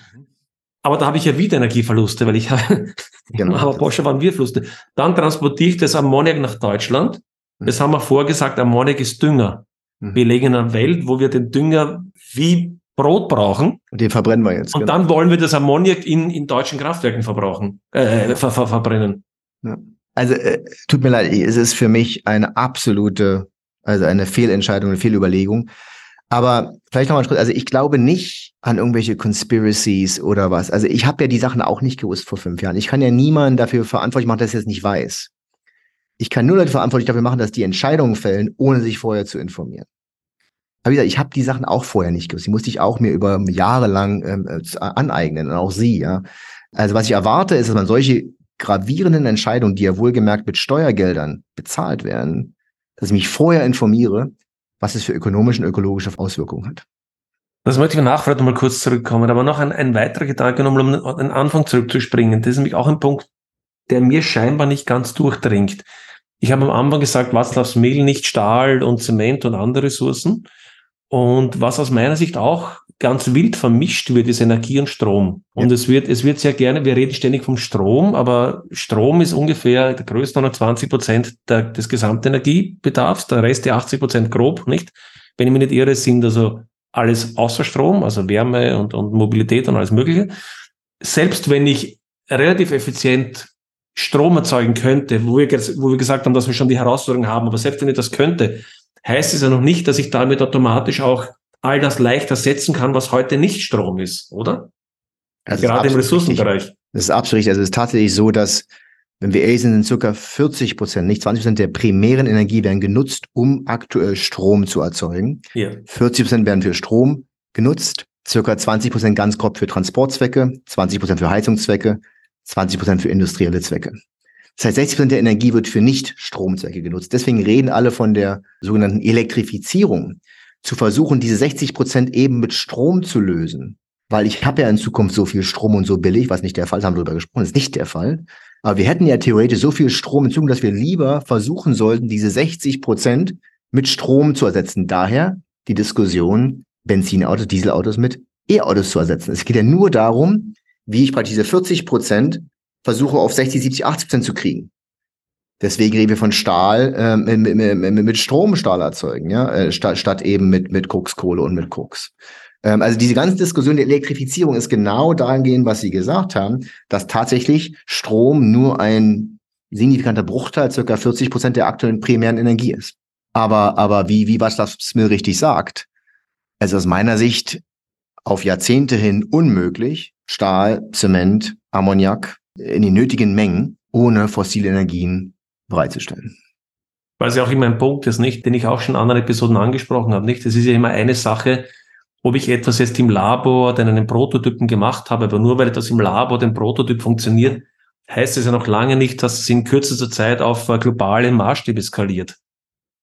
Aber da habe ich ja wieder Energieverluste, weil ich habe genau. Haber-Bosch-Verfahren Verluste. Dann transportiere ich das Ammoniak nach Deutschland. Mhm. Das haben wir vorgesagt, Ammoniak ist Dünger. Mhm. Wir legen in einer Welt, wo wir den Dünger wie Brot brauchen. Und den verbrennen wir jetzt. Und genau. dann wollen wir das Ammoniak in, in deutschen Kraftwerken verbrauchen, äh, ver, ver, verbrennen. Ja. Also äh, tut mir leid, es ist für mich eine absolute, also eine Fehlentscheidung, eine Fehlüberlegung. Aber vielleicht nochmal einen Schritt. Also ich glaube nicht an irgendwelche Conspiracies oder was. Also ich habe ja die Sachen auch nicht gewusst vor fünf Jahren. Ich kann ja niemanden dafür verantwortlich machen, dass er es nicht weiß. Ich kann nur Leute verantwortlich dafür machen, dass die Entscheidungen fällen, ohne sich vorher zu informieren. Aber wie gesagt, ich habe die Sachen auch vorher nicht gewusst. Die musste ich auch mir über Jahre lang ähm, äh, aneignen und auch Sie, ja. Also was ich erwarte, ist, dass man solche gravierenden Entscheidungen, die ja wohlgemerkt mit Steuergeldern bezahlt werden, dass ich mich vorher informiere, was es für ökonomische und ökologische Auswirkungen hat. Das möchte ich nachher mal kurz zurückkommen, aber noch ein, ein weiterer Gedanke, um an den Anfang zurückzuspringen. Das ist nämlich auch ein Punkt, der mir scheinbar nicht ganz durchdringt. Ich habe am Anfang gesagt, Mehl, nicht Stahl und Zement und andere Ressourcen. Und was aus meiner Sicht auch ganz wild vermischt wird, ist Energie und Strom. Und ja. es wird, es wird sehr gerne, wir reden ständig vom Strom, aber Strom ist ungefähr der größte 120 Prozent der, des gesamten Energiebedarfs, der Rest die 80 Prozent grob, nicht? Wenn ich mich nicht irre, sind also alles außer Strom, also Wärme und, und Mobilität und alles Mögliche. Selbst wenn ich relativ effizient Strom erzeugen könnte, wo wir, wo wir gesagt haben, dass wir schon die Herausforderung haben, aber selbst wenn ich das könnte, heißt es ja noch nicht, dass ich damit automatisch auch all das leicht ersetzen kann, was heute nicht Strom ist, oder? Also Gerade im Ressourcenbereich. Richtig. Das ist absolut richtig. Also es ist tatsächlich so, dass wenn wir ehrlich sind, sind circa 40 Prozent, nicht 20 Prozent der primären Energie werden genutzt, um aktuell Strom zu erzeugen. Ja. 40 Prozent werden für Strom genutzt, circa 20 Prozent ganz grob für Transportzwecke, 20 Prozent für Heizungszwecke, 20 Prozent für industrielle Zwecke. Das heißt, 60 Prozent der Energie wird für Nicht-Stromzwecke genutzt. Deswegen reden alle von der sogenannten Elektrifizierung, zu versuchen, diese 60 Prozent eben mit Strom zu lösen. Weil ich habe ja in Zukunft so viel Strom und so billig, was nicht der Fall ist, haben wir darüber gesprochen, ist nicht der Fall. Aber wir hätten ja theoretisch so viel Strom in Zukunft, dass wir lieber versuchen sollten, diese 60 Prozent mit Strom zu ersetzen. Daher die Diskussion, Benzinautos, Dieselautos mit E-Autos zu ersetzen. Es geht ja nur darum, wie ich praktisch diese 40 Prozent versuche auf 60, 70, 80 Prozent zu kriegen. Deswegen reden wir von Stahl äh, mit, mit, mit Strom Stahl erzeugen, ja, äh, statt, statt eben mit mit Kokskohle und mit Koks. Ähm, also diese ganze Diskussion der Elektrifizierung ist genau dahingehend, was Sie gesagt haben, dass tatsächlich Strom nur ein signifikanter Bruchteil, circa 40 Prozent der aktuellen primären Energie ist. Aber aber wie wie was das Smil richtig sagt, also aus meiner Sicht auf Jahrzehnte hin unmöglich, Stahl, Zement, Ammoniak in den nötigen Mengen ohne fossile Energien bereitzustellen. Weil es ja auch immer ein Punkt ist, nicht, den ich auch schon in anderen Episoden angesprochen habe, nicht? Es ist ja immer eine Sache, ob ich etwas jetzt im Labor oder in einem Prototypen gemacht habe, aber nur weil etwas im Labor, den Prototyp funktioniert, heißt es ja noch lange nicht, dass es in kürzester Zeit auf globale Maßstäbe skaliert.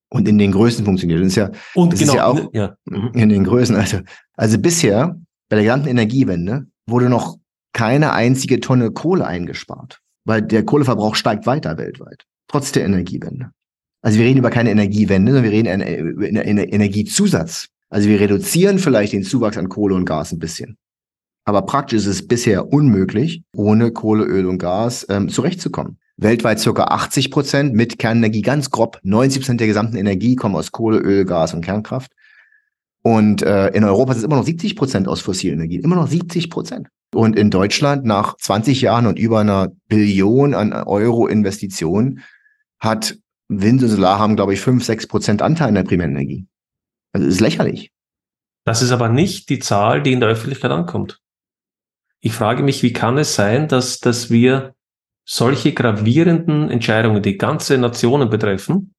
Und in den Größen funktioniert. Das ist ja, Und das genau, ist ja auch ja. Mhm. in den Größen. Also, also bisher bei der gesamten Energiewende wurde noch keine einzige Tonne Kohle eingespart, weil der Kohleverbrauch steigt weiter weltweit trotz der Energiewende. Also wir reden über keine Energiewende, sondern wir reden über einen Energiezusatz. Also wir reduzieren vielleicht den Zuwachs an Kohle und Gas ein bisschen. Aber praktisch ist es bisher unmöglich, ohne Kohle, Öl und Gas ähm, zurechtzukommen. Weltweit circa 80 Prozent, mit Kernenergie ganz grob 90 Prozent der gesamten Energie kommen aus Kohle, Öl, Gas und Kernkraft. Und äh, in Europa sind es immer noch 70 Prozent aus fossilen Energien, immer noch 70 Prozent. Und in Deutschland nach 20 Jahren und über einer Billion an Euro Investitionen hat Wind und Solar haben, glaube ich, 5, 6 Prozent Anteil in der Primärenergie. Also ist lächerlich. Das ist aber nicht die Zahl, die in der Öffentlichkeit ankommt. Ich frage mich, wie kann es sein, dass, dass wir solche gravierenden Entscheidungen, die ganze Nationen betreffen,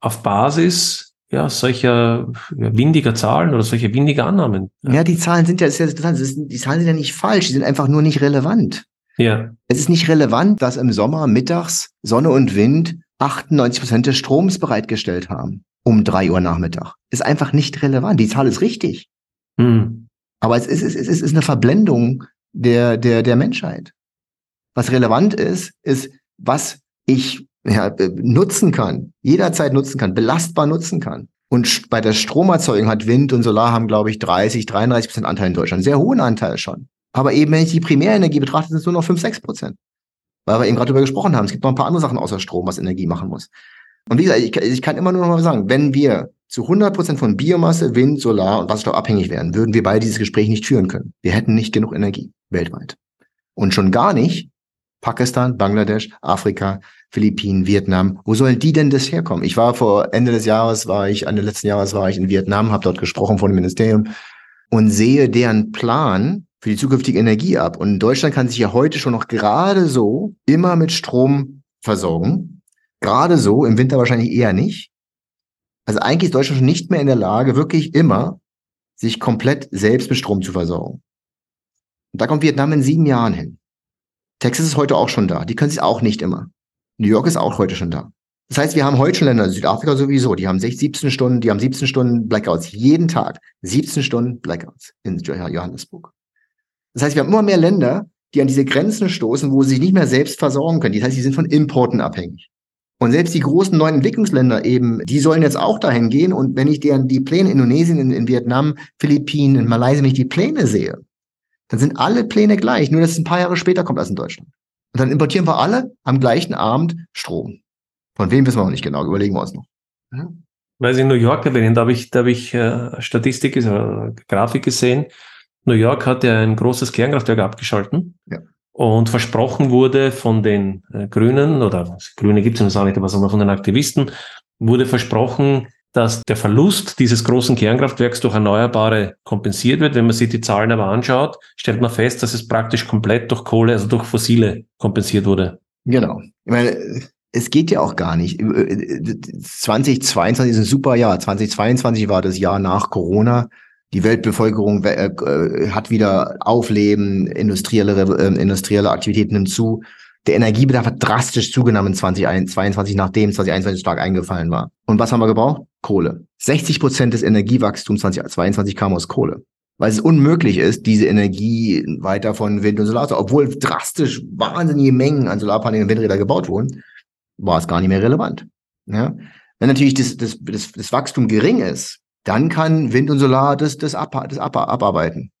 auf Basis ja, solcher windiger Zahlen oder solcher windiger Annahmen. Ja, die Zahlen sind ja, ist ja interessant, das ist, die Zahlen sind ja nicht falsch, die sind einfach nur nicht relevant. Ja. Es ist nicht relevant, dass im Sommer mittags Sonne und Wind 98 Prozent des Stroms bereitgestellt haben um drei Uhr Nachmittag. Ist einfach nicht relevant. Die Zahl ist richtig. Hm. Aber es ist, es ist, es ist eine Verblendung der, der, der Menschheit. Was relevant ist, ist, was ich ja, nutzen kann, jederzeit nutzen kann, belastbar nutzen kann. Und bei der Stromerzeugung hat Wind und Solar haben, glaube ich, 30, 33 Prozent Anteil in Deutschland. Sehr hohen Anteil schon. Aber eben, wenn ich die Primärenergie betrachte, sind es nur noch 5, 6 Prozent. Weil wir eben gerade darüber gesprochen haben. Es gibt noch ein paar andere Sachen außer Strom, was Energie machen muss. Und wie gesagt, ich, ich kann immer nur noch mal sagen, wenn wir zu 100 Prozent von Biomasse, Wind, Solar und Wasserstoff abhängig wären, würden wir beide dieses Gespräch nicht führen können. Wir hätten nicht genug Energie weltweit. Und schon gar nicht Pakistan, Bangladesch, Afrika, Philippinen, Vietnam. Wo sollen die denn das herkommen? Ich war vor Ende des Jahres, war ich, Ende letzten Jahres war ich in Vietnam, habe dort gesprochen vor dem Ministerium und sehe deren Plan für die zukünftige Energie ab. Und Deutschland kann sich ja heute schon noch gerade so immer mit Strom versorgen. Gerade so, im Winter wahrscheinlich eher nicht. Also eigentlich ist Deutschland schon nicht mehr in der Lage, wirklich immer sich komplett selbst mit Strom zu versorgen. Und da kommt Vietnam in sieben Jahren hin. Texas ist heute auch schon da. Die können sich auch nicht immer. New York ist auch heute schon da. Das heißt, wir haben heute schon Länder, Südafrika sowieso, die haben 17 Stunden, die haben 17 Stunden Blackouts jeden Tag. 17 Stunden Blackouts in Johannesburg. Das heißt, wir haben immer mehr Länder, die an diese Grenzen stoßen, wo sie sich nicht mehr selbst versorgen können. Das heißt, sie sind von Importen abhängig. Und selbst die großen neuen Entwicklungsländer eben, die sollen jetzt auch dahin gehen. Und wenn ich deren die Pläne Indonesien, in, in Vietnam, Philippinen, in Malaysia, wenn ich die Pläne sehe, dann sind alle Pläne gleich, nur dass es ein paar Jahre später kommt als in Deutschland. Und dann importieren wir alle am gleichen Abend Strom. Von wem wissen wir noch nicht genau, überlegen wir uns noch. Mhm. Weil Sie in New York erwähnen, da habe ich, da habe ich äh, Statistik, äh, Grafik gesehen. New York hat ja ein großes Kernkraftwerk abgeschalten. Ja. Und versprochen wurde von den äh, Grünen, oder Grüne gibt es noch nicht, aber sondern von den Aktivisten, wurde versprochen, dass der Verlust dieses großen Kernkraftwerks durch Erneuerbare kompensiert wird. Wenn man sich die Zahlen aber anschaut, stellt man fest, dass es praktisch komplett durch Kohle, also durch Fossile kompensiert wurde. Genau. Ich meine, es geht ja auch gar nicht. 2022 ist ein super Jahr. 2022 war das Jahr nach Corona. Die Weltbevölkerung äh, äh, hat wieder Aufleben, industrielle, äh, industrielle Aktivitäten nimmt zu. Der Energiebedarf hat drastisch zugenommen 2022, nachdem 2021 stark eingefallen war. Und was haben wir gebraucht? Kohle. 60 Prozent des Energiewachstums 2022 kam aus Kohle. Weil es unmöglich ist, diese Energie weiter von Wind und Solar, obwohl drastisch wahnsinnige Mengen an Solarpanelen und Windrädern gebaut wurden, war es gar nicht mehr relevant. Ja? Wenn natürlich das, das, das, das Wachstum gering ist, dann kann Wind und Solar das, das, ab, das ab, abarbeiten.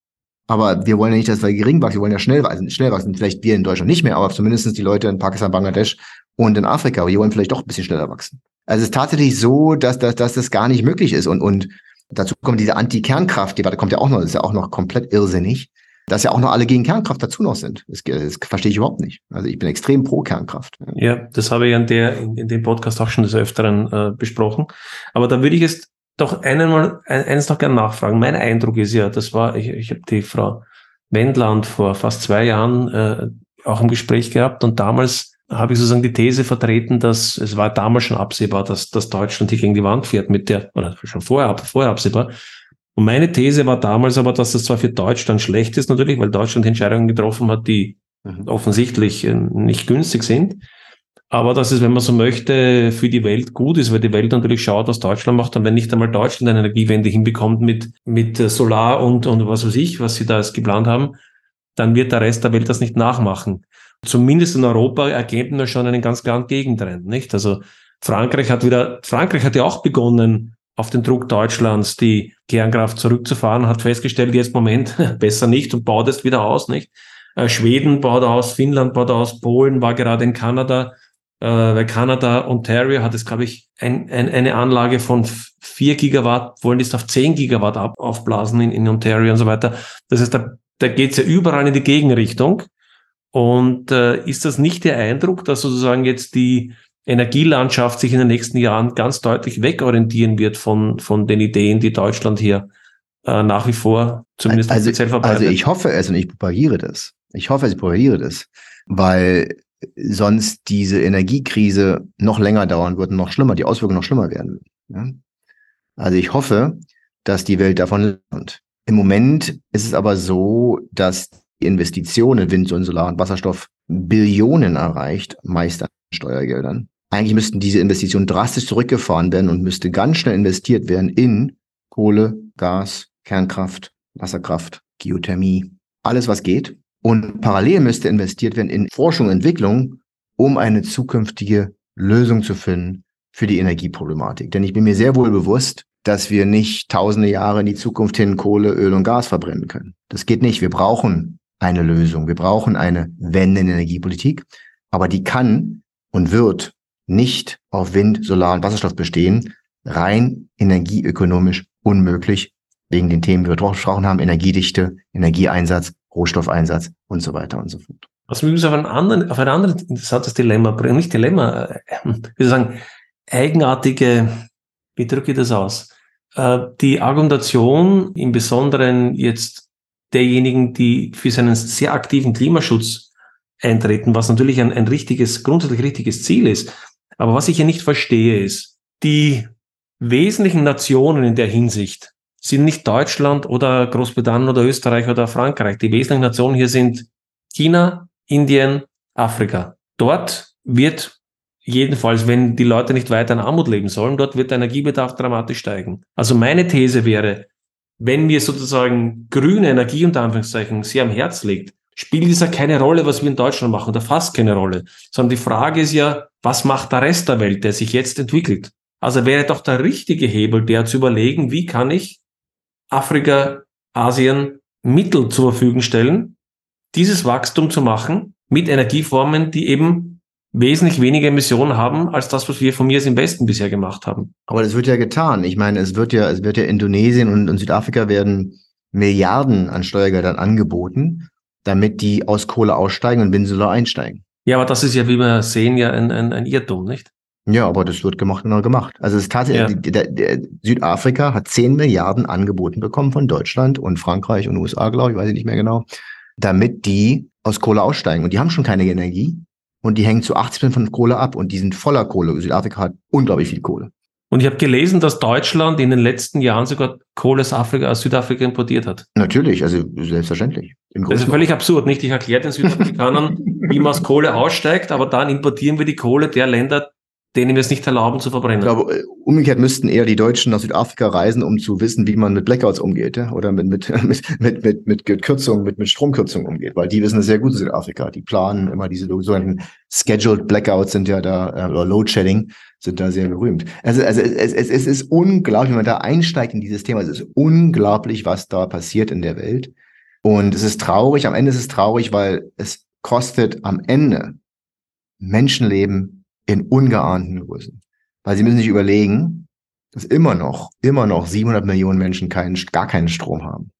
Aber wir wollen ja nicht, dass wir gering wachsen, wir wollen ja schnell wachsen. Schnell wachsen. Vielleicht wir in Deutschland nicht mehr, aber zumindest die Leute in Pakistan, Bangladesch und in Afrika, die wollen vielleicht doch ein bisschen schneller wachsen. Also es ist tatsächlich so, dass, dass, dass das gar nicht möglich ist. Und, und dazu kommt diese Anti-Kernkraft-Debatte, kommt ja auch noch, das ist ja auch noch komplett irrsinnig dass ja auch noch alle gegen Kernkraft dazu noch sind. Das, das verstehe ich überhaupt nicht. Also ich bin extrem pro Kernkraft. Ja, das habe ich an der, in, in dem Podcast auch schon des Öfteren äh, besprochen. Aber da würde ich jetzt doch einmal, eines noch gerne nachfragen. Mein Eindruck ist ja, das war, ich, ich habe die Frau Wendland vor fast zwei Jahren äh, auch im Gespräch gehabt und damals habe ich sozusagen die These vertreten, dass es war damals schon absehbar, dass, dass Deutschland hier gegen die Wand fährt mit der, oder schon vorher, vorher absehbar, und meine These war damals aber, dass das zwar für Deutschland schlecht ist natürlich, weil Deutschland Entscheidungen getroffen hat, die mhm. offensichtlich äh, nicht günstig sind. Aber dass es, wenn man so möchte, für die Welt gut ist, weil die Welt natürlich schaut, was Deutschland macht. Und wenn nicht einmal Deutschland eine Energiewende hinbekommt mit, mit Solar und, und was weiß ich, was sie da jetzt geplant haben, dann wird der Rest der Welt das nicht nachmachen. Zumindest in Europa ergeben wir schon einen ganz klaren Gegentrend, nicht? Also Frankreich hat wieder, Frankreich hat ja auch begonnen, auf den Druck Deutschlands die Kernkraft zurückzufahren, hat festgestellt, jetzt Moment, besser nicht und baut es wieder aus, nicht? Äh, Schweden baut aus, Finnland baut aus, Polen war gerade in Kanada, äh, weil Kanada, Ontario hat es, glaube ich, ein, ein, eine Anlage von vier Gigawatt, wollen es auf zehn Gigawatt ab, aufblasen in, in Ontario und so weiter. Das heißt, da, da geht es ja überall in die Gegenrichtung. Und äh, ist das nicht der Eindruck, dass sozusagen jetzt die Energielandschaft sich in den nächsten Jahren ganz deutlich wegorientieren wird von, von den Ideen, die Deutschland hier äh, nach wie vor zumindest also, offiziell verbreitet. Also ich hoffe es und ich propagiere das. Ich hoffe, ich propagiere das, weil sonst diese Energiekrise noch länger dauern wird noch schlimmer, die Auswirkungen noch schlimmer werden. Ja? Also ich hoffe, dass die Welt davon lernt. Im Moment ist es aber so, dass die Investitionen in Wind und Solar und Wasserstoff Billionen erreicht, meist an Steuergeldern. Eigentlich müssten diese Investitionen drastisch zurückgefahren werden und müsste ganz schnell investiert werden in Kohle, Gas, Kernkraft, Wasserkraft, Geothermie, alles was geht. Und parallel müsste investiert werden in Forschung und Entwicklung, um eine zukünftige Lösung zu finden für die Energieproblematik. Denn ich bin mir sehr wohl bewusst, dass wir nicht tausende Jahre in die Zukunft hin Kohle, Öl und Gas verbrennen können. Das geht nicht. Wir brauchen eine Lösung. Wir brauchen eine Wende in Energiepolitik. Aber die kann und wird nicht auf Wind, Solar und Wasserstoff bestehen, rein energieökonomisch unmöglich, wegen den Themen, die wir besprochen haben, Energiedichte, Energieeinsatz, Rohstoffeinsatz und so weiter und so fort. Was mich auf ein, anderen, auf ein anderes interessantes Dilemma bringt, nicht Dilemma, äh, wie soll sagen, eigenartige, wie drücke ich das aus? Äh, die Argumentation, im Besonderen jetzt derjenigen, die für seinen sehr aktiven Klimaschutz eintreten, was natürlich ein, ein richtiges, grundsätzlich richtiges Ziel ist, aber was ich hier nicht verstehe, ist, die wesentlichen Nationen in der Hinsicht sind nicht Deutschland oder Großbritannien oder Österreich oder Frankreich. Die wesentlichen Nationen hier sind China, Indien, Afrika. Dort wird jedenfalls, wenn die Leute nicht weiter in Armut leben sollen, dort wird der Energiebedarf dramatisch steigen. Also meine These wäre, wenn mir sozusagen grüne Energie unter Anführungszeichen sehr am Herz liegt, spielt es ja keine Rolle, was wir in Deutschland machen, oder fast keine Rolle, sondern die Frage ist ja, was macht der Rest der Welt, der sich jetzt entwickelt? Also wäre doch der richtige Hebel, der zu überlegen, wie kann ich Afrika, Asien Mittel zur Verfügung stellen, dieses Wachstum zu machen mit Energieformen, die eben wesentlich weniger Emissionen haben als das, was wir von mir im Westen bisher gemacht haben. Aber das wird ja getan. Ich meine, es wird ja, es wird ja Indonesien und, und Südafrika werden Milliarden an Steuergeldern angeboten, damit die aus Kohle aussteigen und Wind einsteigen. Ja, aber das ist ja, wie wir sehen, ja ein, ein, ein Irrtum, nicht? Ja, aber das wird gemacht und gemacht. Also es ist tatsächlich, ja. der, der, Südafrika hat 10 Milliarden angeboten bekommen von Deutschland und Frankreich und USA, glaube ich, weiß ich nicht mehr genau, damit die aus Kohle aussteigen. Und die haben schon keine Energie. und die hängen zu 80 Prozent von Kohle ab und die sind voller Kohle. Südafrika hat unglaublich viel Kohle. Und ich habe gelesen, dass Deutschland in den letzten Jahren sogar Kohle aus, Afrika, aus Südafrika importiert hat. Natürlich, also selbstverständlich. das ist völlig absurd, nicht? Ich erkläre den Südafrikanern, wie man aus Kohle aussteigt, aber dann importieren wir die Kohle der Länder, denen wir es nicht erlauben zu verbrennen. Ich glaube, äh, umgekehrt müssten eher die Deutschen nach Südafrika reisen, um zu wissen, wie man mit Blackouts umgeht, ja? oder mit, mit, mit, mit, mit, mit Kürzungen, mit, mit Stromkürzungen umgeht, weil die wissen es sehr gut in Südafrika. Die planen immer diese sogenannten Scheduled Blackouts sind ja da, äh, oder Load Shedding sind da sehr berühmt. Also, also es, es, es ist unglaublich, wenn man da einsteigt in dieses Thema, es ist unglaublich, was da passiert in der Welt. Und es ist traurig, am Ende ist es traurig, weil es kostet am Ende Menschenleben in ungeahnten Größen. Weil sie müssen sich überlegen, dass immer noch, immer noch 700 Millionen Menschen keinen, gar keinen Strom haben.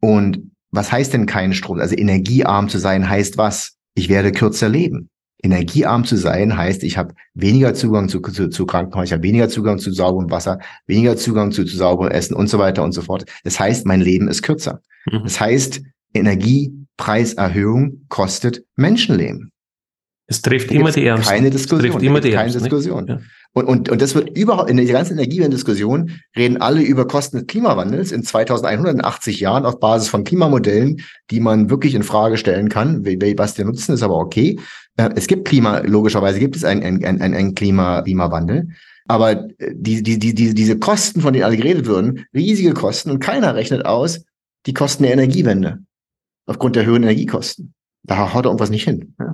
Und was heißt denn keinen Strom? Also energiearm zu sein heißt was? Ich werde kürzer leben. Energiearm zu sein heißt, ich habe weniger Zugang zu, zu, zu Krankenhäusern, ich habe weniger Zugang zu sauberem Wasser, weniger Zugang zu, zu sauberem Essen und so weiter und so fort. Das heißt, mein Leben ist kürzer. Mhm. Das heißt, Energiepreiserhöhung kostet Menschenleben. Es trifft immer die Ärmsten. Keine Diskussion. Es trifft immer die keine Diskussion. Ja. Und, und, und das wird überhaupt, in der ganzen Energiewende-Diskussion reden alle über Kosten des Klimawandels in 2180 Jahren auf Basis von Klimamodellen, die man wirklich in Frage stellen kann. Was der Nutzen ist aber okay. Äh, es gibt Klima, logischerweise gibt es einen, einen, einen, Klima, Klimawandel. Aber äh, die, die, die, die, diese Kosten, von denen alle geredet würden, riesige Kosten und keiner rechnet aus die Kosten der Energiewende aufgrund der höheren Energiekosten. Da haut irgendwas nicht hin. Ja.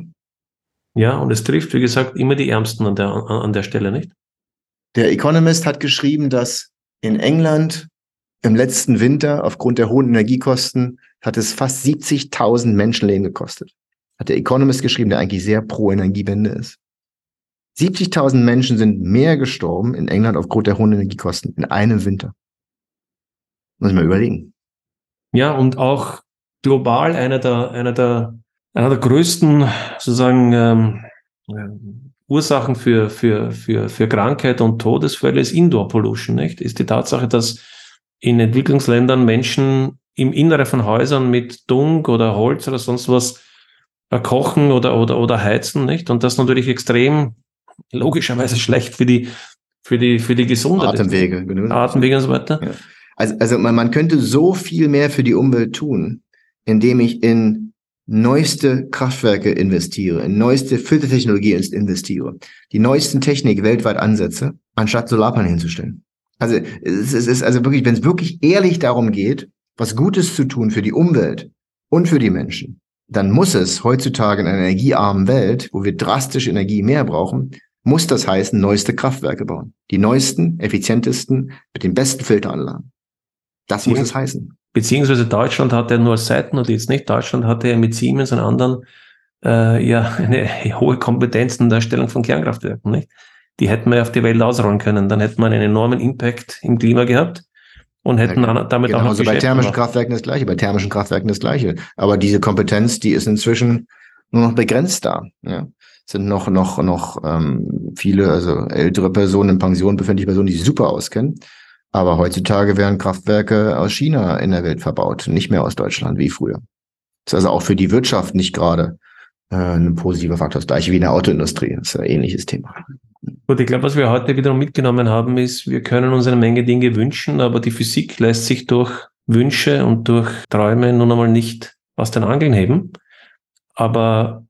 Ja, und es trifft, wie gesagt, immer die Ärmsten an der, an der Stelle, nicht? Der Economist hat geschrieben, dass in England im letzten Winter aufgrund der hohen Energiekosten hat es fast 70.000 Menschenleben gekostet. Hat der Economist geschrieben, der eigentlich sehr pro Energiewende ist. 70.000 Menschen sind mehr gestorben in England aufgrund der hohen Energiekosten in einem Winter. Muss ich mal überlegen. Ja, und auch global einer der, einer der einer der größten sozusagen ähm, Ursachen für, für, für, für Krankheit und Todesfälle ist Indoor Pollution, nicht? Ist die Tatsache, dass in Entwicklungsländern Menschen im Innere von Häusern mit Dung oder Holz oder sonst was äh, kochen oder, oder, oder heizen, nicht? Und das natürlich extrem logischerweise schlecht für die, für die, für die Gesundheit. Atemwege, genau. Atemwege und so weiter. Ja. Also, also man, man könnte so viel mehr für die Umwelt tun, indem ich in neueste Kraftwerke investiere, in neueste Filtertechnologie investiere, die neuesten Technik weltweit ansetze, anstatt Solarpaneele hinzustellen. Also es ist also wirklich, wenn es wirklich ehrlich darum geht, was Gutes zu tun für die Umwelt und für die Menschen, dann muss es heutzutage in einer energiearmen Welt, wo wir drastisch Energie mehr brauchen, muss das heißen, neueste Kraftwerke bauen. Die neuesten, effizientesten, mit den besten Filteranlagen. Das muss es heißen. Beziehungsweise Deutschland hatte nur als Seitennotiz, nicht? Deutschland hatte ja mit Siemens und anderen äh, ja eine hohe Kompetenz in der Erstellung von Kernkraftwerken, nicht? Die hätten wir auf die Welt ausrollen können. Dann hätten wir einen enormen Impact im Klima gehabt und hätten ja, damit genau, auch noch Also bei thermischen gemacht. Kraftwerken das gleiche, bei thermischen Kraftwerken das gleiche. Aber diese Kompetenz, die ist inzwischen nur noch begrenzt da. Ja. Es sind noch noch noch ähm, viele, also ältere Personen in Pension, befindliche Personen, die sich super auskennen. Aber heutzutage werden Kraftwerke aus China in der Welt verbaut, nicht mehr aus Deutschland wie früher. Das ist also auch für die Wirtschaft nicht gerade äh, ein positiver Faktor. Das gleiche wie in der Autoindustrie. Das ist ein ähnliches Thema. Gut, ich glaube, was wir heute wiederum mitgenommen haben, ist, wir können uns eine Menge Dinge wünschen, aber die Physik lässt sich durch Wünsche und durch Träume nun einmal nicht aus den Angeln heben. Aber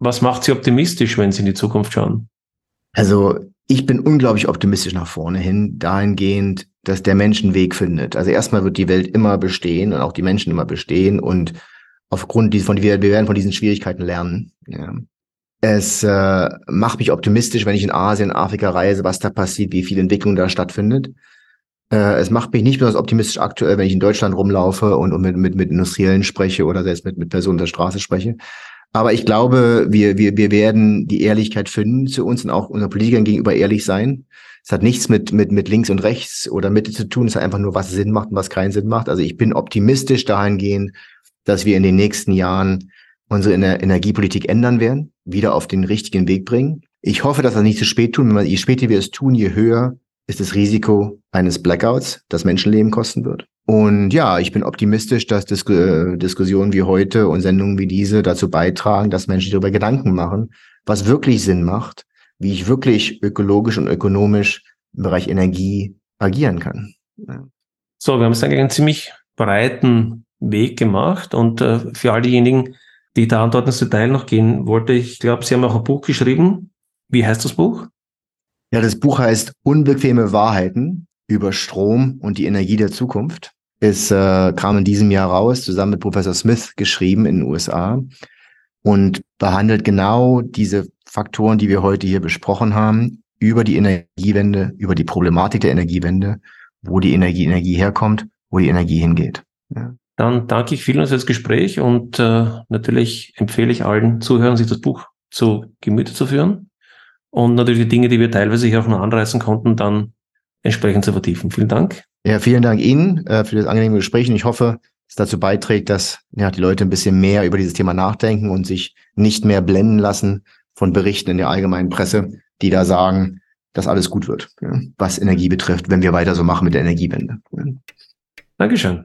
was macht Sie optimistisch, wenn Sie in die Zukunft schauen? Also ich bin unglaublich optimistisch nach vorne hin, dahingehend, dass der Mensch einen Weg findet. Also erstmal wird die Welt immer bestehen und auch die Menschen immer bestehen und aufgrund von wir, wir werden von diesen Schwierigkeiten lernen. Ja. Es äh, macht mich optimistisch, wenn ich in Asien, Afrika reise, was da passiert, wie viel Entwicklung da stattfindet. Äh, es macht mich nicht besonders optimistisch aktuell, wenn ich in Deutschland rumlaufe und, und mit, mit, mit Industriellen spreche oder selbst mit, mit Personen der Straße spreche. Aber ich glaube, wir, wir, wir werden die Ehrlichkeit finden zu uns und auch unseren Politikern gegenüber ehrlich sein. Es hat nichts mit, mit, mit links und rechts oder Mitte zu tun. Es hat einfach nur, was Sinn macht und was keinen Sinn macht. Also ich bin optimistisch dahingehend, dass wir in den nächsten Jahren unsere Energiepolitik ändern werden, wieder auf den richtigen Weg bringen. Ich hoffe, dass wir nicht zu spät tun. Je später wir es tun, je höher ist das Risiko eines Blackouts, das Menschenleben kosten wird. Und ja, ich bin optimistisch, dass Dis äh, Diskussionen wie heute und Sendungen wie diese dazu beitragen, dass Menschen darüber Gedanken machen, was wirklich Sinn macht, wie ich wirklich ökologisch und ökonomisch im Bereich Energie agieren kann. So, wir haben jetzt eigentlich einen ziemlich breiten Weg gemacht und äh, für all diejenigen, die da dort ins Detail noch gehen wollte, ich glaube, Sie haben auch ein Buch geschrieben. Wie heißt das Buch? Ja, das Buch heißt Unbequeme Wahrheiten über Strom und die Energie der Zukunft. Es äh, kam in diesem Jahr raus, zusammen mit Professor Smith geschrieben in den USA und behandelt genau diese Faktoren, die wir heute hier besprochen haben, über die Energiewende, über die Problematik der Energiewende, wo die Energie, Energie herkommt, wo die Energie hingeht. Ja. Dann danke ich vielen für das Gespräch und äh, natürlich empfehle ich allen Zuhörern, sich das Buch zu Gemüte zu führen und natürlich die Dinge, die wir teilweise hier auch noch anreißen konnten, dann entsprechend zu vertiefen. Vielen Dank. Ja, vielen Dank Ihnen äh, für das angenehme Gespräch und ich hoffe, es dazu beiträgt, dass ja, die Leute ein bisschen mehr über dieses Thema nachdenken und sich nicht mehr blenden lassen von Berichten in der allgemeinen Presse, die da sagen, dass alles gut wird, ja, was Energie betrifft, wenn wir weiter so machen mit der Energiewende. Ja. Dankeschön.